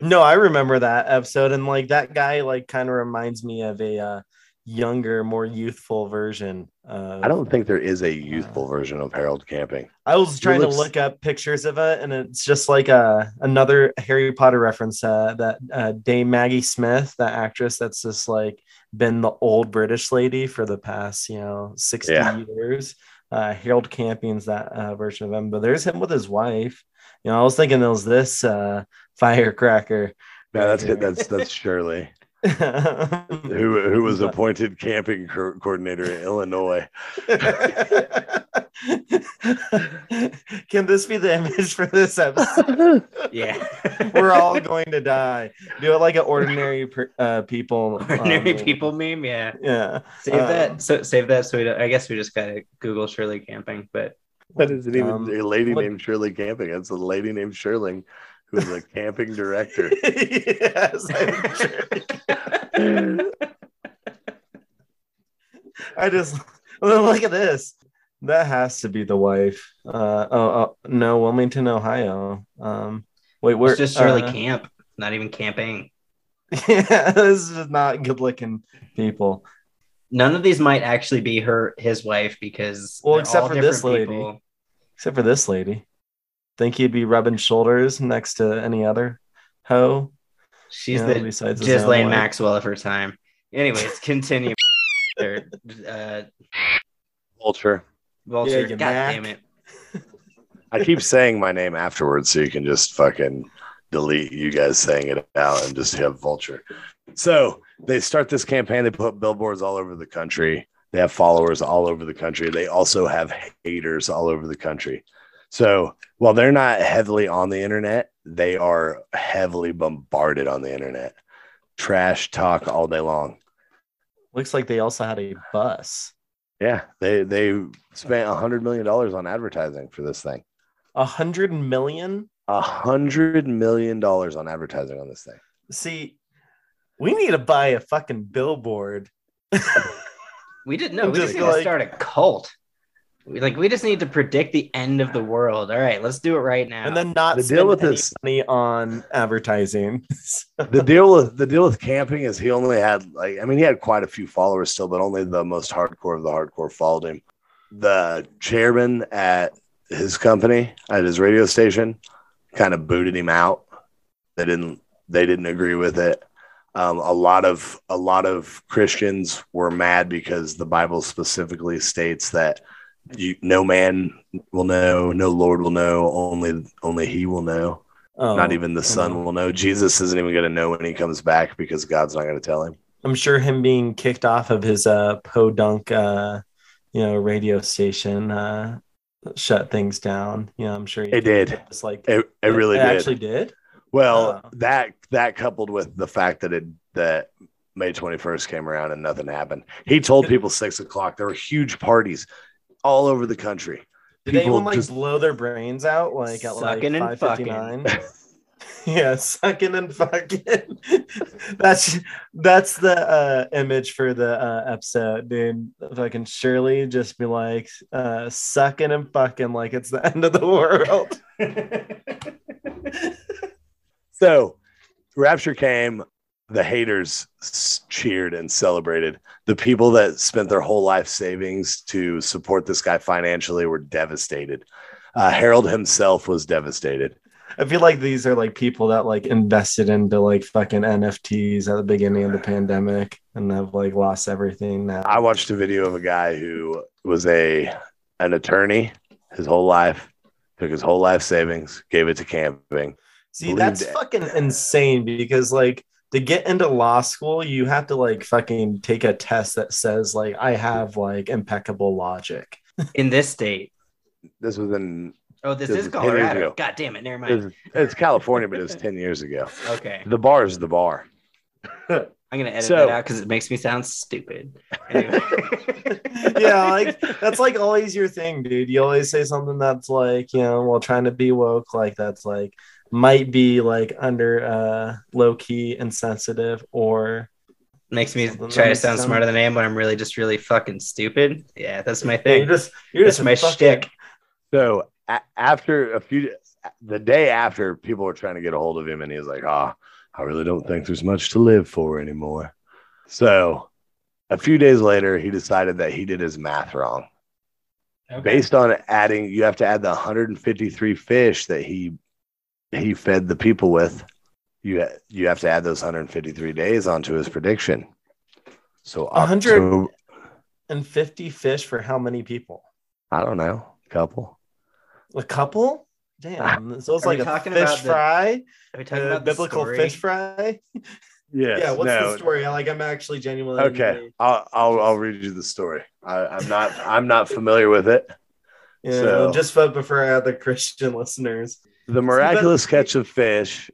no, I remember that episode, and like that guy, like kind of reminds me of a uh, younger, more youthful version. Of, I don't think there is a youthful version of Harold Camping. I was trying looks- to look up pictures of it, and it's just like a another Harry Potter reference. Uh, that uh, Dame Maggie Smith, that actress, that's just like been the old British lady for the past, you know, sixty Yeah. years. Uh, Harold Camping's that uh, version of him, but there's him with his wife. You know, I was thinking it was this uh, firecracker. No, that's. That's that's Shirley. who who was appointed camping co- coordinator in Illinois. Can this be the image for this episode? yeah. We're all going to die. Do it like an ordinary per, uh, people. ordinary um, people meme. Yeah. Yeah. Save Um, that. So save that. So we don't, I guess we just gotta Google Shirley camping, but That isn't even Um, a lady what- named Shirley Camping. It's a lady named Shirling who was a camping director. yes, I'm. I just well, look at this. That has to be the wife. Uh, oh, oh no, Wilmington, Ohio. Um, wait, where? It's just Shirley uh, Camp, not even camping. Yeah, this is not good looking people. None of these might actually be her his wife because Well, except all for this lady. people. Except for this lady. Think he'd be rubbing shoulders next to any other hoe? She's you know, the besides Ghislaine? Maxwell of her time. Anyways, continue. There, uh, Vulture. Vulture. you God Mac. damn it. I keep saying my name afterwards so you can just fucking delete you guys saying it out and just have Vulture. So they start this campaign. They put billboards all over the country. They have followers all over the country. They also have haters all over the country. So while they're not heavily on the internet, they are heavily bombarded on the internet. Trash talk all day long. Looks like they also had a bus. Yeah, they they spent a hundred million dollars on advertising for this thing. A hundred million? A hundred million dollars on advertising on this thing. See, we need to buy a fucking billboard. We didn't know. We just just need to start a cult. We, like we just need to predict the end of the world. All right, let's do it right now. and then not The deal with this- money on advertising. the deal with the deal with camping is he only had like I mean he had quite a few followers still, but only the most hardcore of the hardcore followed him. The chairman at his company at his radio station kind of booted him out. They didn't they didn't agree with it. Um, a lot of a lot of Christians were mad because the Bible specifically states that you, no man will know, no Lord will know, only only He will know. Oh, Not even the son will know. Jesus isn't even going to know when he comes back because God's not going to tell him. I'm sure him being kicked off of his uh podunk uh you know radio station uh shut things down. You know, I'm sure It did. It's like It, it really did. actually did. well, Oh. that that coupled with the fact that it that May 21st came around and nothing happened. He told people six o'clock. There were huge parties all over the country. Did People anyone like just- blow their brains out like at like Sucking and 5:59? yeah, sucking and fucking. that's that's the uh, image for the uh, episode, dude. Fucking Shirley just be like uh, sucking and fucking like it's the end of the world. So, Rapture came. The haters cheered and celebrated. The people that spent their whole life savings to support this guy financially were devastated. Uh, Harold himself was devastated. I feel like these are like people that like invested into like fucking NFTs at the beginning of the pandemic and have like lost everything now. I watched a video of a guy who was a an attorney his whole life, took his whole life savings, gave it to camping. See, that's it. fucking insane because like to get into law school, you have to like fucking take a test that says like I have like impeccable logic. in this state. This was in Oh, this This is was 10 years Colorado. God damn it. Never mind. was- it's California, but it was ten years ago. Okay. The bar is the bar. I'm gonna edit So- that out because it makes me sound stupid. Anyway. yeah, like that's like always your thing, dude. You always say something that's like, you know, while trying to be woke, like that's like might be like under uh low key insensitive or makes me try to sound sound- smarter than I am when I'm really just really fucking stupid. Yeah, that's my you're thing. just you're That's just my a fucking- shtick. So a- after a few, the day after, people were trying to get a hold of him, and he was like, "Ah, I really don't think there's much to live for anymore." So a few days later, he decided that he did his math wrong. Based on adding, you have to add the 153 fish that he he fed the people with. You you have to add those 153 days onto his prediction. So A hundred- October- and 50 fish for how many people? I don't know, a couple. A couple? Damn. So it's like we a talking fish about the- fry, Are we talking about biblical story? fish fry. Yes, yeah, what's no, the story? Like, I'm actually genuinely Okay, I'll, I'll I'll read you the story. I, I'm not I'm not familiar with it. Yeah, So- just for for our other Christian listeners. The miraculous catch of fish,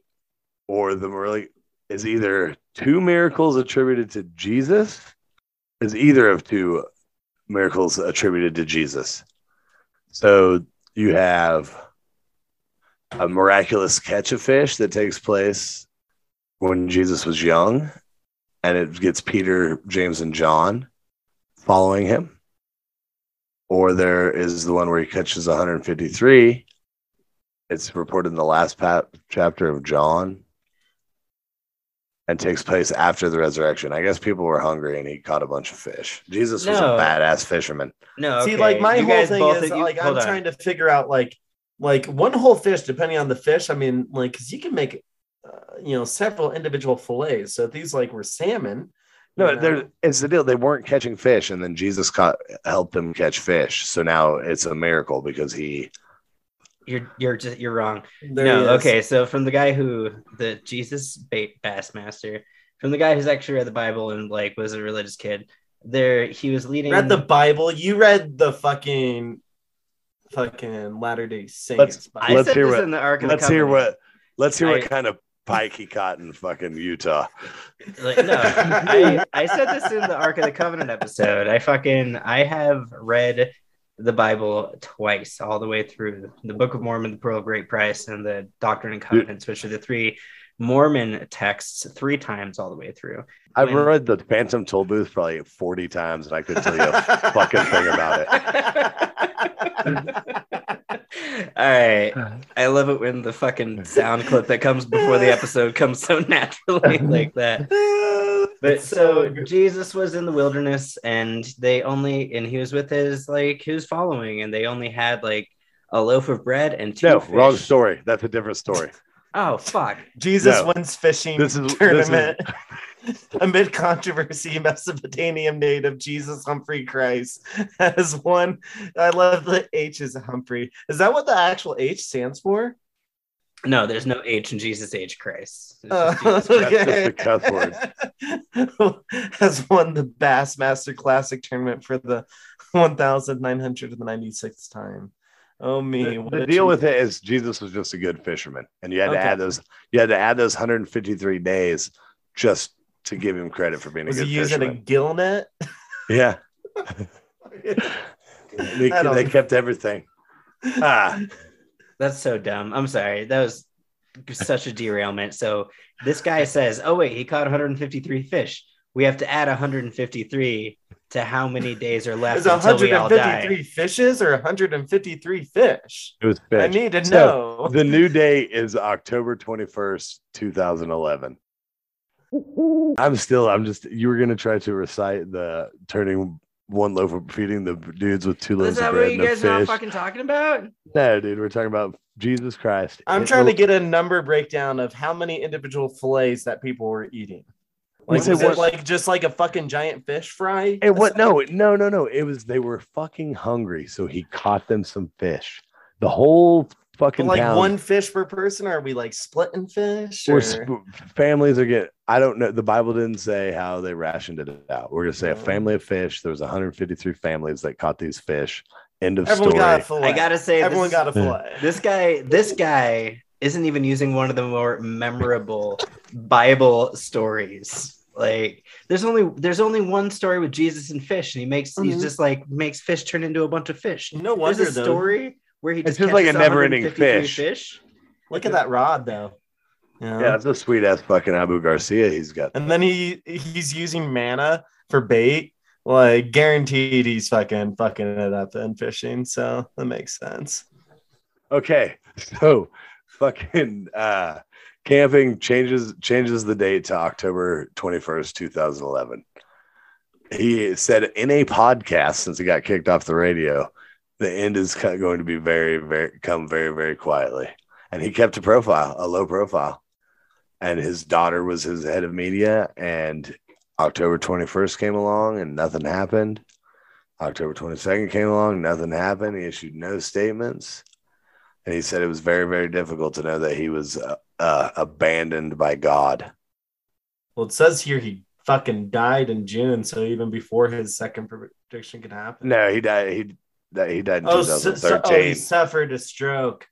or the mirac- is either two miracles attributed to Jesus, is either of two miracles attributed to Jesus. So you have a miraculous catch of fish that takes place when Jesus was young, and it gets Peter, James, and John following him. Or there is the one where he catches 153. It's reported in the last pa- chapter of John and takes place after the resurrection. I guess people were hungry and he caught a bunch of fish. Jesus was No. a badass fisherman. No, See, okay. like my you whole guys thing both- is you- like I'm hold on. trying to figure out like like one whole fish, depending on the fish. I mean, like because you can make uh, you know several individual fillets. So if these like were salmon. No, you know, there it's the deal. They weren't catching fish, and then Jesus caught helped them catch fish. So now it's a miracle because he You're you're just you're wrong. there no, okay. So from the guy who the Jesus bait Bassmaster, from the guy who's actually read the Bible and like was a religious kid, there he was leading. Read the Bible. You read the fucking fucking Latter Day Saints. Let's- I Bible. let's said hear this what- in the Ark of the let's hear Covenant. what let's hear I- what kind of pike he caught in fucking Utah. Like, no, I, I said this in the Ark of the Covenant episode. I fucking I have read the Bible twice, all the way through the Book of Mormon, the Pearl of Great Price, and the Doctrine and Covenants, which are the three Mormon texts, three times all the way through. I've When- read the Phantom Toll Booth probably 40 times, and I could tell you a fucking thing about it. All right. I love it when the fucking sound clip that comes before the episode comes so naturally like that. But so Jesus was in the wilderness and they only and he was with his like his following and they only had like a loaf of bread and two No, fish. wrong story. That's a different story. Oh fuck. Jesus No. wins fishing This is- this is- tournament. Amid controversy, Mesopotamian native Jesus Humphrey Christ has won. I love the H is Humphrey. Is that what the actual H stands for? No, there's no H in Jesus H Christ. It's Uh, Jesus Christ. That's just a has won the Bassmaster Classic tournament for the 1996th time. Oh me. The, the deal treat. with it is Jesus was just a good fisherman, and you had Okay. to add those. You had to add those 153 days just to give him credit for being was a good he good using a gill net? Yeah, they, they kept everything. Ah, That's so dumb. I'm sorry. That was such a derailment. So this guy says, "Oh wait, he caught 153 fish. We have to add 153 to how many days are left Is until we all 153 die." fishes or 153 fish? it was I need to So, know. The new day is October 21st, 2011. I'm still, I'm just, you were going to try to recite the turning one loaf of feeding the dudes with two Is loaves that of what bread you and a guys are not fish. fucking talking about? No, dude, we're talking about Jesus Christ. I'm It- trying to get a number breakdown of how many individual fillets that people were eating. Like, Was it was it what- like just like a fucking giant fish fry? And what? No, no, no, no. It was they were fucking hungry, so he caught them some fish. The whole fucking like town. one fish per person? Or are we like splitting fish? or Or... sp- families are getting. I don't know. The Bible didn't say how they rationed it out. We're gonna say a family of fish. There was 153 families that caught these fish. End of Everyone story. got a fillet. I gotta say, Everyone this, got a fillet. this guy. This guy isn't even using one of the more memorable Bible stories. Like, there's only there's only one story with Jesus and fish, and he makes he's Mhm. just like makes fish turn into a bunch of fish. No There's wonder a though. story where he It's just, just like a never-ending 153 fish. Look at that rod though. You know? yeah, that's a sweet ass fucking Abu Garcia he's got. And then he he's using manna for bait. Like guaranteed he's fucking fucking it up and fishing. So that makes sense. Okay, so fucking uh camping changes changes the date to October 21st, 2011. He said in a podcast since he got kicked off the radio, the end is kind of going to be very very come very very quietly. And he kept a profile, a low profile. And his daughter was his head of media and October 21st came along and nothing happened. October 22nd came along, nothing happened. He issued no statements and he said it was very very difficult to know that he was uh, uh, abandoned by god Well, it says here he fucking died in June, so even before his second prediction could happen. no he died he died, he died in Oh, so, so- oh, he suffered a stroke.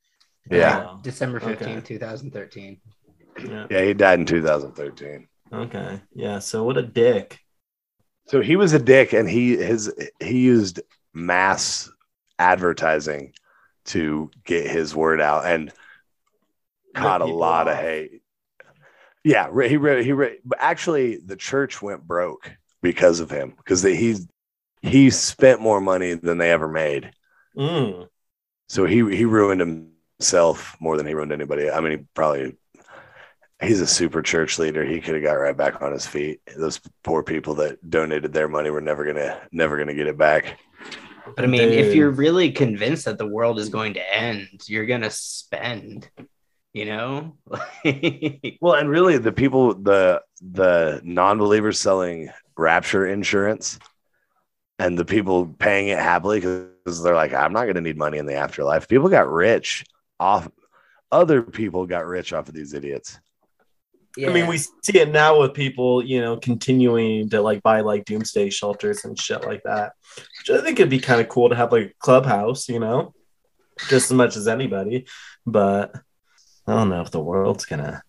yeah Oh, December 15, Okay. 2013. yeah. yeah he died in 2013 Okay. Yeah. So what a dick. so he was a dick and he his he used mass advertising to get his word out and caught a people lot of hate. Yeah, re- he re- he re- but actually the church went broke because of him because he's he spent more money than they ever made. Mm. So he he ruined himself more than he ruined anybody. I mean, he probably he's a super church leader. He could have got right back on his feet. Those poor people that donated their money were never gonna never gonna get it back. But I mean, if you're really convinced that the world is going to end, you're gonna spend. You know, Well, and really, the people the the non-believers selling rapture insurance, and the people paying it happily because they're like, I'm not going to need money in the afterlife. People got rich off. Other people got rich off of these idiots. I mean, we see it now with people, you know, continuing to like buy like doomsday shelters and shit like that. Which I think it'd be kind of cool to have like a clubhouse, you know, just as much as anybody. But I don't know if the world's gonna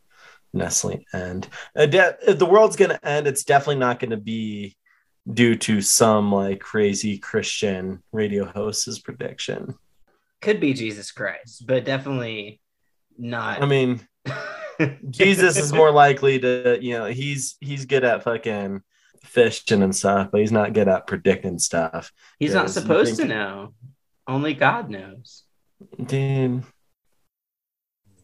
necessarily end. Uh, de- If the world's gonna end, it's definitely not gonna be due to some like crazy Christian radio host's prediction. could be Jesus Christ, but definitely not. I mean, Jesus is more likely to, you know, he's he's good at fucking fishing and stuff, but he's not good at predicting stuff. He's not Yes, you supposed to know. Only God knows. Dude,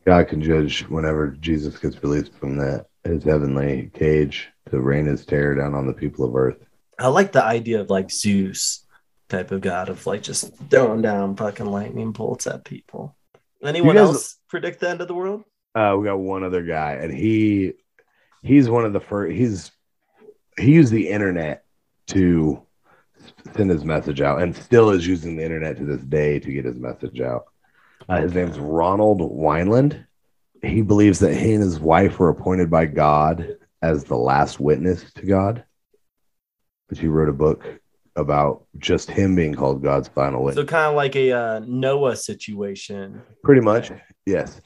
God can judge whenever Jesus gets released from that his heavenly cage to rain his terror down on the people of earth. I like the idea of like Zeus type of god of like just throwing down fucking lightning bolts at people. Anyone guys- else predict the end of the world? Uh, we got one other guy, and he he's one of the first. He's he used the internet to send his message out, and still is using the internet to this day to get his message out. Uh, his name's Ronald Weinland. He believes that he and his wife were appointed by God as the last witness to God. But he wrote a book about just him being called God's final So kind of like a uh, Noah situation. Pretty much, yes.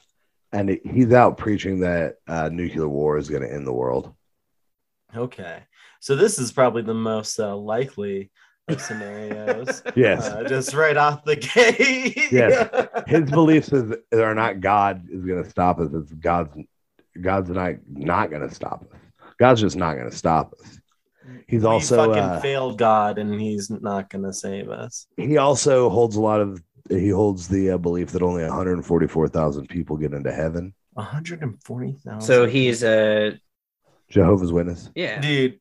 And he- he's out preaching that uh, nuclear war is going to end the world. Okay. So this is probably the most uh, likely of scenarios. Yes. Uh, just right off the gate. Yes. His beliefs is are not God is going to stop us. It's God's God's not not going to stop us. God's just not going to stop us. He's We also fucking uh, failed God, and He's not gonna save us. he also holds a lot of he holds the uh, belief that only 144,000 people get into heaven. One hundred and forty thousand. So he's a Jehovah's Witness. yeah. dude.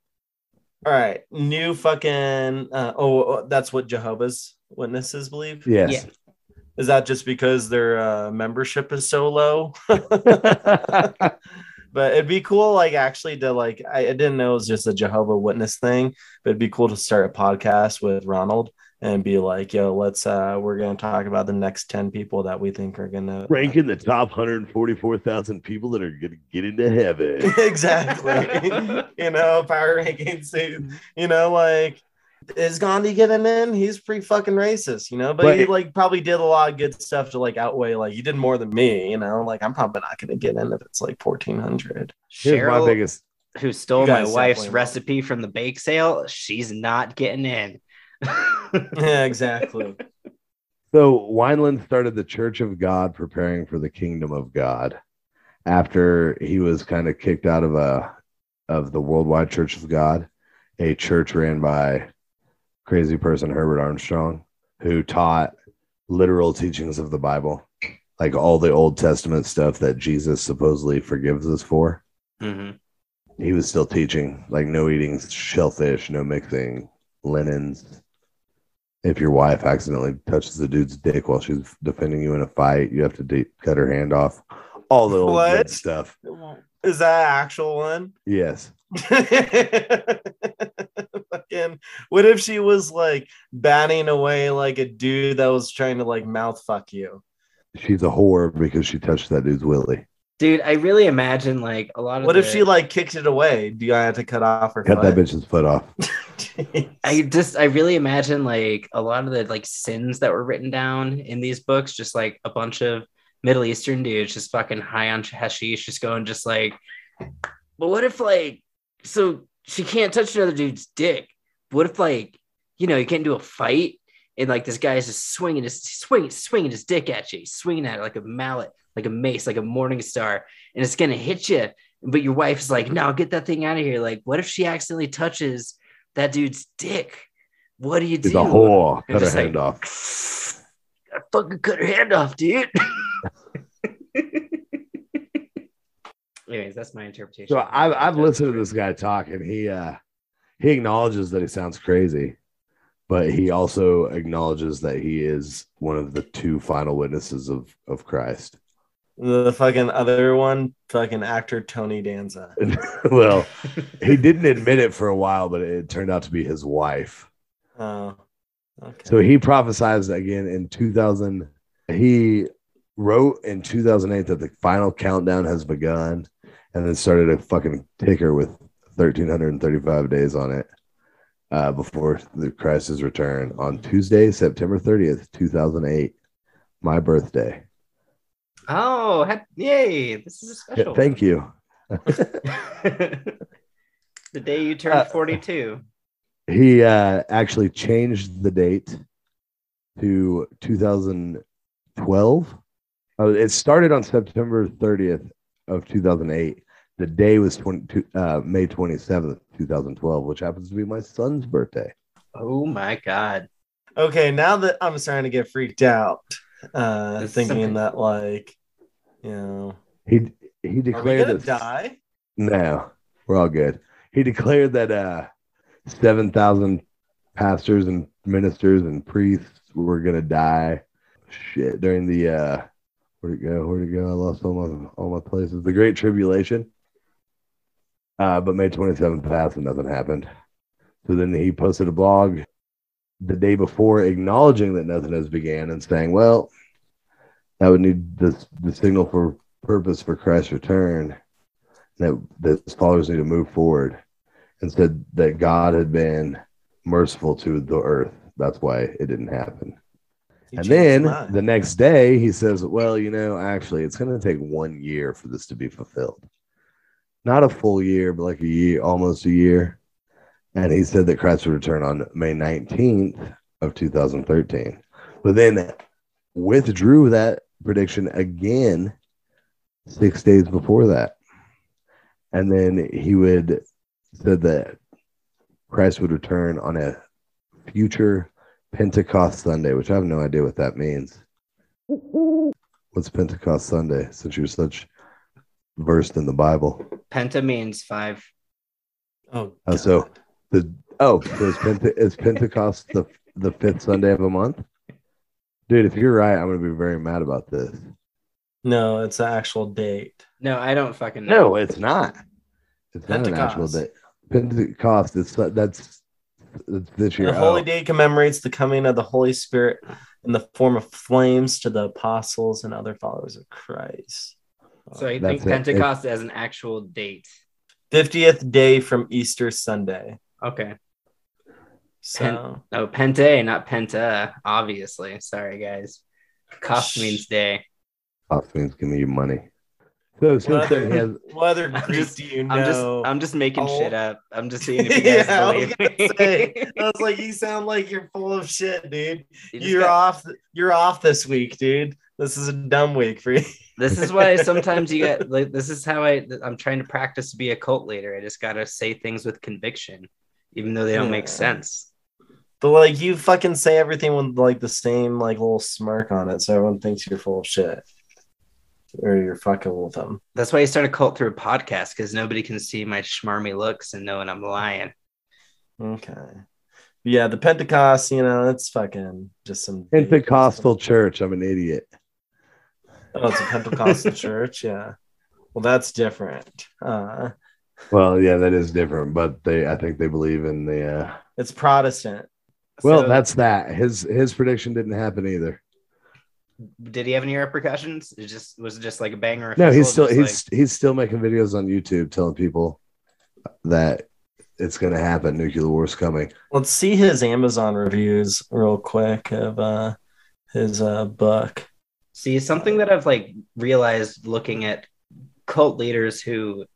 All right, new fucking. Uh, oh, oh, that's what Jehovah's Witnesses believe. Yes. Yeah. Is that just because their uh, membership is so low? but it'd be cool, like actually to like. I, I didn't know it was just a Jehovah Witness thing, but it'd be cool to start a podcast with Ronald and be like, "Yo, let's. uh We're gonna talk about the next ten people that we think are gonna Ranking the top 144,000 people that are going to get into heaven. exactly. you know, power rankings. You know, like is Gandhi getting in? He's pretty fucking racist, you know. But he like probably did a lot of good stuff to like outweigh. Like he did more than me, you know. Like I'm probably not gonna get in if it's like fourteen hundred. Here's my Cheryl, biggest who stole my wife's recipe from the bake sale, she's not getting in. Yeah, exactly. So Weinland started the Church of God, preparing for the kingdom of God. After he was kind of kicked out of a of the Worldwide Church of God, a church ran by crazy person Herbert Armstrong, who taught literal teachings of the Bible, like all the Old Testament stuff that Jesus supposedly forgives us for. Mhm. He was still teaching, like no eating shellfish, no mixing linens, if your wife accidentally touches the dude's dick while she's defending you in a fight, you have to de- cut her hand off. All the old What? stuff. Is that actual one? Yes. Fucking, what if she was like batting away like a dude that was trying to like mouth fuck you? She's a whore because she touched that dude's willy. Dude, I really imagine like a lot of What if she like kicked it away? Do I have to cut off her Cut that foot? bitch's foot off. I just I really imagine like a lot of the like sins that were written down in these books, just like a bunch of Middle Eastern dudes just fucking high on hashish, just going just like, but what if like so she can't touch another dude's dick? What if like you know you can't do a fight and like this guy is just swinging his swinging swinging his dick at you, he's swinging at it like a mallet. like a mace, like a morning star, and it's gonna hit you. But your wife's like, no, get that thing out of here. Like, what if she accidentally touches that dude's dick? What do you do? He's a whore. Cut her like, hand off. I fucking cut her hand off, dude. Anyways, that's my interpretation. So. I've I've listened to this guy talk, and he uh he acknowledges that he sounds crazy, but he also acknowledges that he is one of the two final witnesses of of Christ. The fucking other one, fucking actor Tony Danza. well, he didn't admit it for a while, but it turned out to be his wife. Oh, okay. So he prophesied again in 2000. He wrote in 2008 that the final countdown has begun, and then started a fucking ticker with 1335 days on it uh, before the Christ's return on Tuesday, September 30th, 2008, my birthday. Oh, yay! This is a Yeah, special. thank you. the day you turned Uh, 42. He uh, actually changed the date to 2012. Uh, it started on September 30th of 2008. The day was 22, uh, May 27th, 2012, which happens to be my son's birthday. Oh my god. Okay, now that I'm starting to get freaked out, uh, There's thinking something- that like, you know, He he declared that die? no, we're all good. He declared that uh, 7,000 pastors and ministers and priests were gonna die. Shit, during the uh, where'd it go? Where'd it go? I lost all my all my places. The Great Tribulation. Uh, but May 27th passed and nothing happened. So then he posted a blog the day before acknowledging that nothing has began and saying, well, I would need this the signal for purpose for Christ's return that that his followers need to move forward and said that God had been merciful to the earth. That's why it didn't happen. He and then the next day he says, Well, you know, actually, it's going to take one year for this to be fulfilled. Not a full year, but like a year, almost a year. And he said that Christ would return on May 19th of 2013. But then withdrew that prediction again six days before that. And then he would said that Christ would return on a future Pentecost Sunday, which I have no idea what that means. What's Pentecost Sunday? Since you're such versed in the Bible, Penta means five. oh, Uh, so the oh, so is, Pente- is Pentecost the the fifth Sunday of a month? Dude, if you're right, I'm gonna be very mad about this. no, it's the actual date. No, I don't fucking know. No, it's not. It's not an actual Pentecost. day. Pentecost is that's, that's this year. The holy Oh. day commemorates the coming of the Holy Spirit in the form of flames to the apostles and other followers of Christ. So I uh, That's think it. Pentecost as an actual date. 50th day from Easter Sunday. Okay. So, No, oh, Pente, not Penta, obviously. Sorry, guys. Cost means day. Cost means give me your money. So since what other, has what other I'm just- do you I'm just know? I'm just making Oh. shit up. I'm just seeing if you guys yeah, I was believe gonna me. say. I was like, you sound like you're full of shit, dude. You you're got- off. You're off this week, dude. This is a dumb week for you. This is why sometimes you get like this is how I I'm trying to practice to be a cult leader. I just gotta say things with conviction, even though they don't make sense. But like, you fucking say everything with like the same like little smirk on it, so everyone thinks you're full of shit, or you're fucking with them. That's why I start a cult through a podcast because nobody can see my schmarmy looks and know when I'm lying. Okay. Yeah, the Pentecost, you know, it's fucking just some Pentecostal church. I'm an idiot. Oh, it's a Pentecostal church. Yeah. Well, that's different. Uh, Well, yeah, that is different, but they I think they believe in the uh it's Protestant. well, So, that's that. His his prediction didn't happen either. did he have any repercussions? It just was it just like a banger. No, he's still just he's he's still making videos on YouTube telling people that it's gonna happen. Nuclear war's coming. Let's see his Amazon reviews real quick of uh his uh book. See, something that I've like realized looking at cult leaders who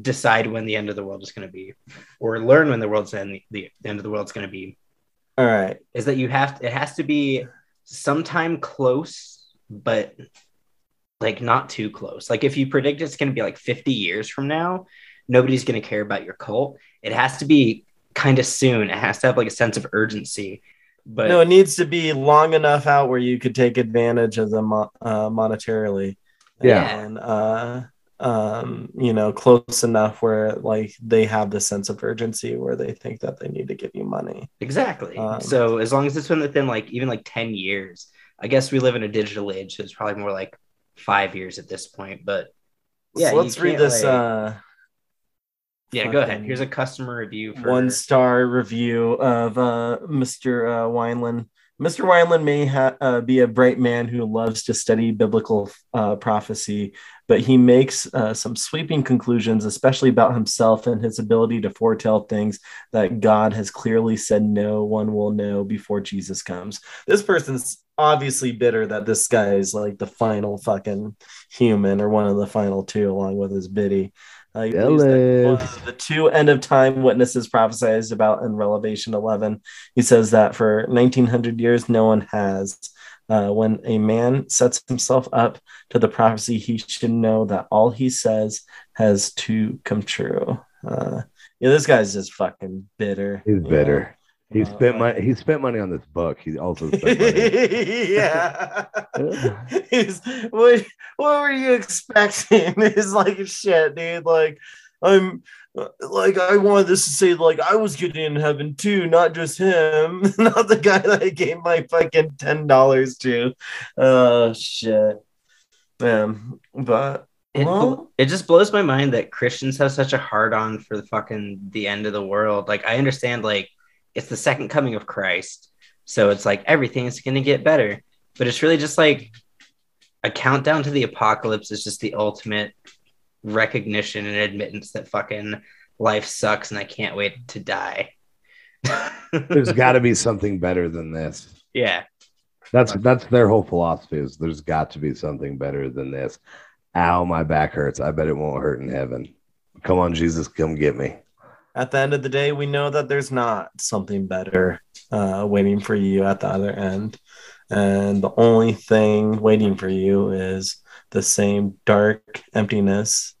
decide when the end of the world is going to be, or learn when the world's end, the end of the world's going to be, All right. is that you have it has to be sometime close, but like not too close. Like if you predict it's going to be like 50 years from now, nobody's going to care about your cult. It has to be kind of soon. It has to have like a sense of urgency. But no, it needs to be long enough out where you could take advantage of them uh, monetarily. Yeah. And, uh, um, you know, close enough where like they have the sense of urgency where they think that they need to give you money. exactly. Um, so as long as it's been within like even like 10 years, I guess we live in a digital age, so it's probably more like five years at this point. But yeah, so let's read this like- uh yeah, go ahead. Here's a customer review for one star review of uh, Mr. Uh, Weinland. Mr. Weinland may ha- uh, be a bright man who loves to study biblical uh, prophecy, but he makes uh, some sweeping conclusions, especially about himself and his ability to foretell things that God has clearly said no one will know before Jesus comes. This person's obviously bitter that this guy is like the final fucking human or one of the final two, along with his biddy. Uh, he that one of the two end of time witnesses prophesied about in Revelation 11. He says that for 1900 years, no one has. Uh, when a man sets himself up to the prophecy, he should know that all he says has to come true. Uh, yeah, this guy's just fucking bitter. He's bitter. He Uh, spent money. He spent money on this book. He also spent money. yeah. He's- what, what were you expecting? It's like shit, dude. Like, I'm like, I wanted this to say, like, I was getting in heaven too, not just him, not the guy that I gave my fucking $10 to. Oh, shit. Man, but It, Well- it just blows my mind that Christians have such a hard on for the fucking the end of the world. Like I understand like it's the second coming of Christ. So it's like everything is gonna get better. But it's really just like a countdown to the apocalypse is just the ultimate recognition and admittance that fucking life sucks and I can't wait to die. There's got to be something better than this. yeah. That's that's their whole philosophy. Is there's got to be something better than this. Ow, my back hurts. I bet it won't hurt in heaven. Come on, Jesus, come get me. At the end of the day, we know that there's not something better uh, waiting for you at the other end. And the only thing waiting for you is the same dark emptiness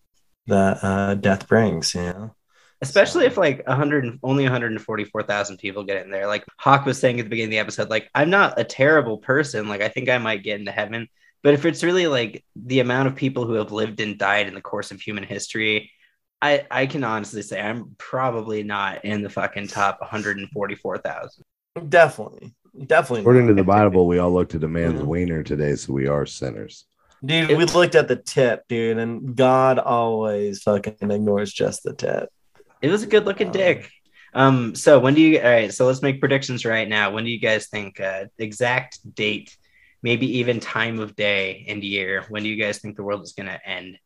that uh, death brings, you know? Especially if like 100 and- only 144,000 people get in there. Like Hawk was saying at the beginning of the episode, like I'm not a terrible person. Like I think I might get into heaven. But if it's really like the amount of people who have lived and died in the course of human history, I I can honestly say I'm probably not in the fucking top 144,000. Definitely. Definitely. According to the Bible, we all looked at a man's Mhm. wiener today, so we are sinners. Dude, we looked at the tip, dude, and God always fucking ignores just the tip. It was a good looking Um, dick. Um, so when do you all right, so let's make predictions right now. When do you guys think uh exact date, maybe even time of day and year? When do you guys think the world is gonna end?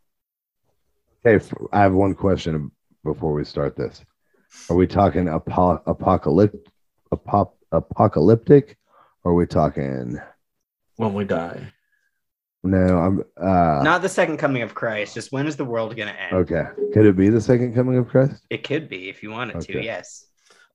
Hey, I have one question before we start this. Are we talking apo- apocalyptic, apop- apocalyptic, or are we talking? When we die. No, I'm. Uh, Not the second coming of Christ, just when is the world gonna end? okay. Could it be the second coming of Christ? It could be if you wanted to, Okay. yes.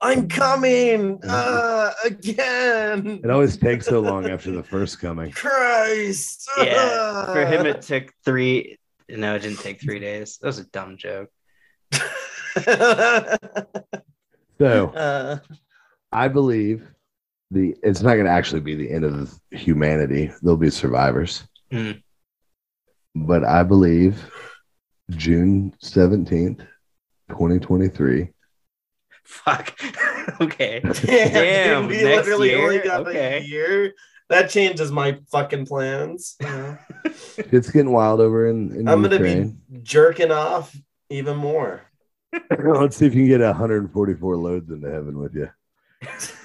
I'm coming uh, again. It always takes so long after the first coming. Christ. Yeah. For him it took three no, it didn't take three days. That was a dumb joke. So uh, I believe the it's not going to actually be the end of humanity. There'll be survivors, Hmm. but I believe June seventeenth, twenty twenty three. Fuck. okay. damn, Damn, dude, we next literally only got Okay. a year. That changes my fucking plans. you know? It's getting wild over in, in I'm gonna be jerking off even more. Let's see if you can get 144 loads into heaven with you.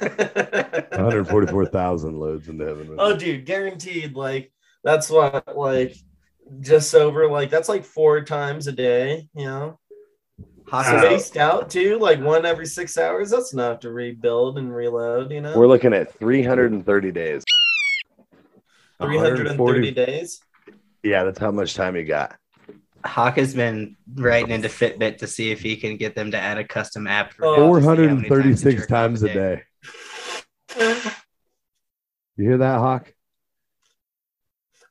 144,000 loads into heaven. With oh, you. dude, guaranteed. Like that's what like just over like that's like four times a day. You know, Hawk, spaced out too, like one every six hours. That's enough to rebuild and reload. You know, We're looking at 330 days. 330 days. Yeah, that's how much time you got. Hawk has been writing into Fitbit to see if he can get them to add a custom app for Oh, him to see how many times 436 times a day. You hear that, Hawk?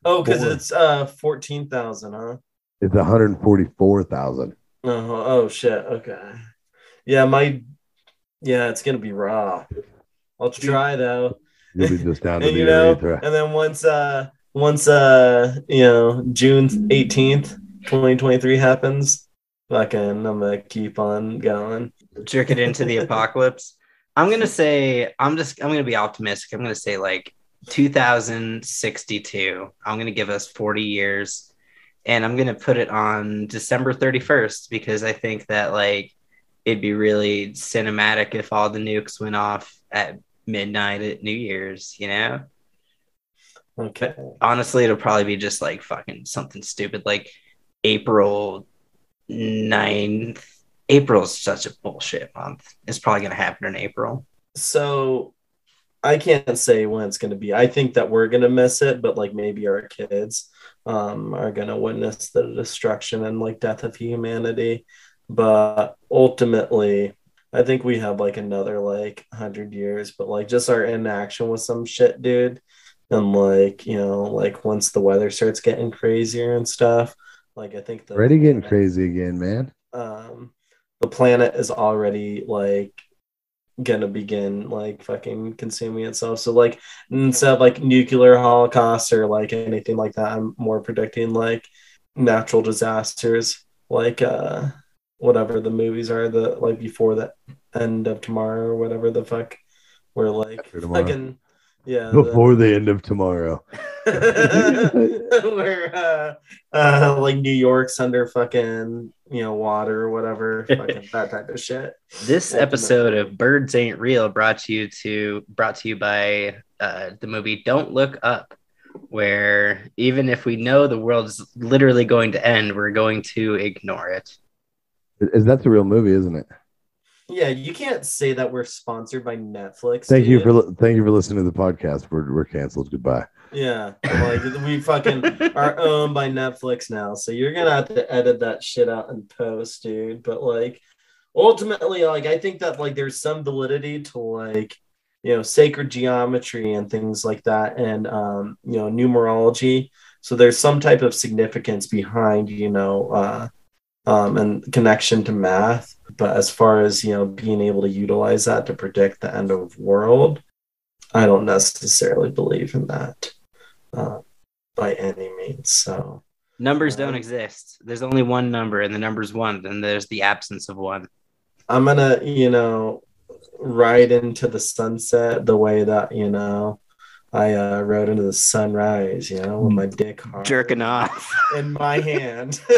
Oh, because it's uh fourteen thousand, huh? It's 144,000. Oh, oh shit. Okay. Yeah, my yeah, it's gonna be raw. I'll try though. You'll be just down to and the you know, urethra. and then once uh once uh you know June eighteenth, twenty twenty three happens, fucking I'm gonna keep on going. jerk it into the apocalypse. I'm gonna say I'm just I'm gonna be optimistic. I'm gonna say like 2062. I'm gonna give us 40 years, and I'm gonna put it on December 31st because I think that like it'd be really cinematic if all the nukes went off at midnight at New Year's. You know, Okay. honestly, it'll probably be just like fucking something stupid like April 9th. April's such a bullshit month. It's probably gonna happen in April. So I can't say when it's gonna be. I think that we're gonna miss it, but like maybe our kids um are gonna witness the destruction and like death of humanity. But ultimately, I think we have like another like hundred years, but like just our inaction with some shit, dude. And like, you know, like once the weather starts getting crazier and stuff, like I think the Already getting crazy again, man. um the planet is already like gonna begin like fucking consuming itself so like instead of like nuclear holocaust or like anything like that i'm more predicting like natural disasters like uh whatever the movies are the like before the end of tomorrow or whatever the fuck where like After tomorrow. fucking yeah the- Before the end of tomorrow. where uh, uh like New York's under fucking you know water or whatever, fucking that type of shit. This Ultimate. episode of Birds Ain't Real brought to you to brought to you by uh, the movie Don't Look Up, where even if we know the world's literally going to end, we're going to ignore it. Is that's a real movie, isn't it? Yeah, you can't say that we're sponsored by Netflix. Thank you for li- thank you for listening to the podcast. We're we're canceled. Goodbye. yeah, like we fucking are owned by Netflix now, so you're gonna have to edit that shit out and post, dude. But like, ultimately, like I think that like there's some validity to like you know sacred geometry and things like that, and um, you know numerology. So there's some type of significance behind you know uh, um, and connection to math. But as far as you know, being able to utilize that to predict the end of world, I don't necessarily believe in that uh, by any means. So Numbers don't exist. There's only one number, and the number's one, and there's the absence of one. I'm gonna, you know, ride into the sunset the way that you know I uh, rode into the sunrise. You know, with my dick hard Jerking off. in my hand.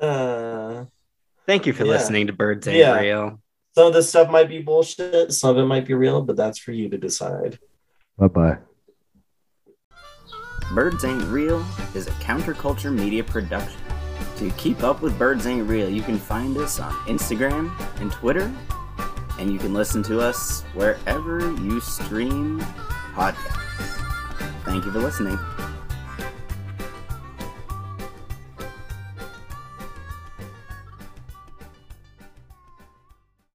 uh, Thank you for Yeah. listening to Birds Ain't Yeah. Real. some of this stuff might be bullshit. Some of it might be real, but that's for you to decide. Bye bye. Birds Ain't Real is a counterculture media production. To keep up with Birds Ain't Real, you can find us on Instagram and Twitter, and you can listen to us wherever you stream podcasts. Thank you for listening.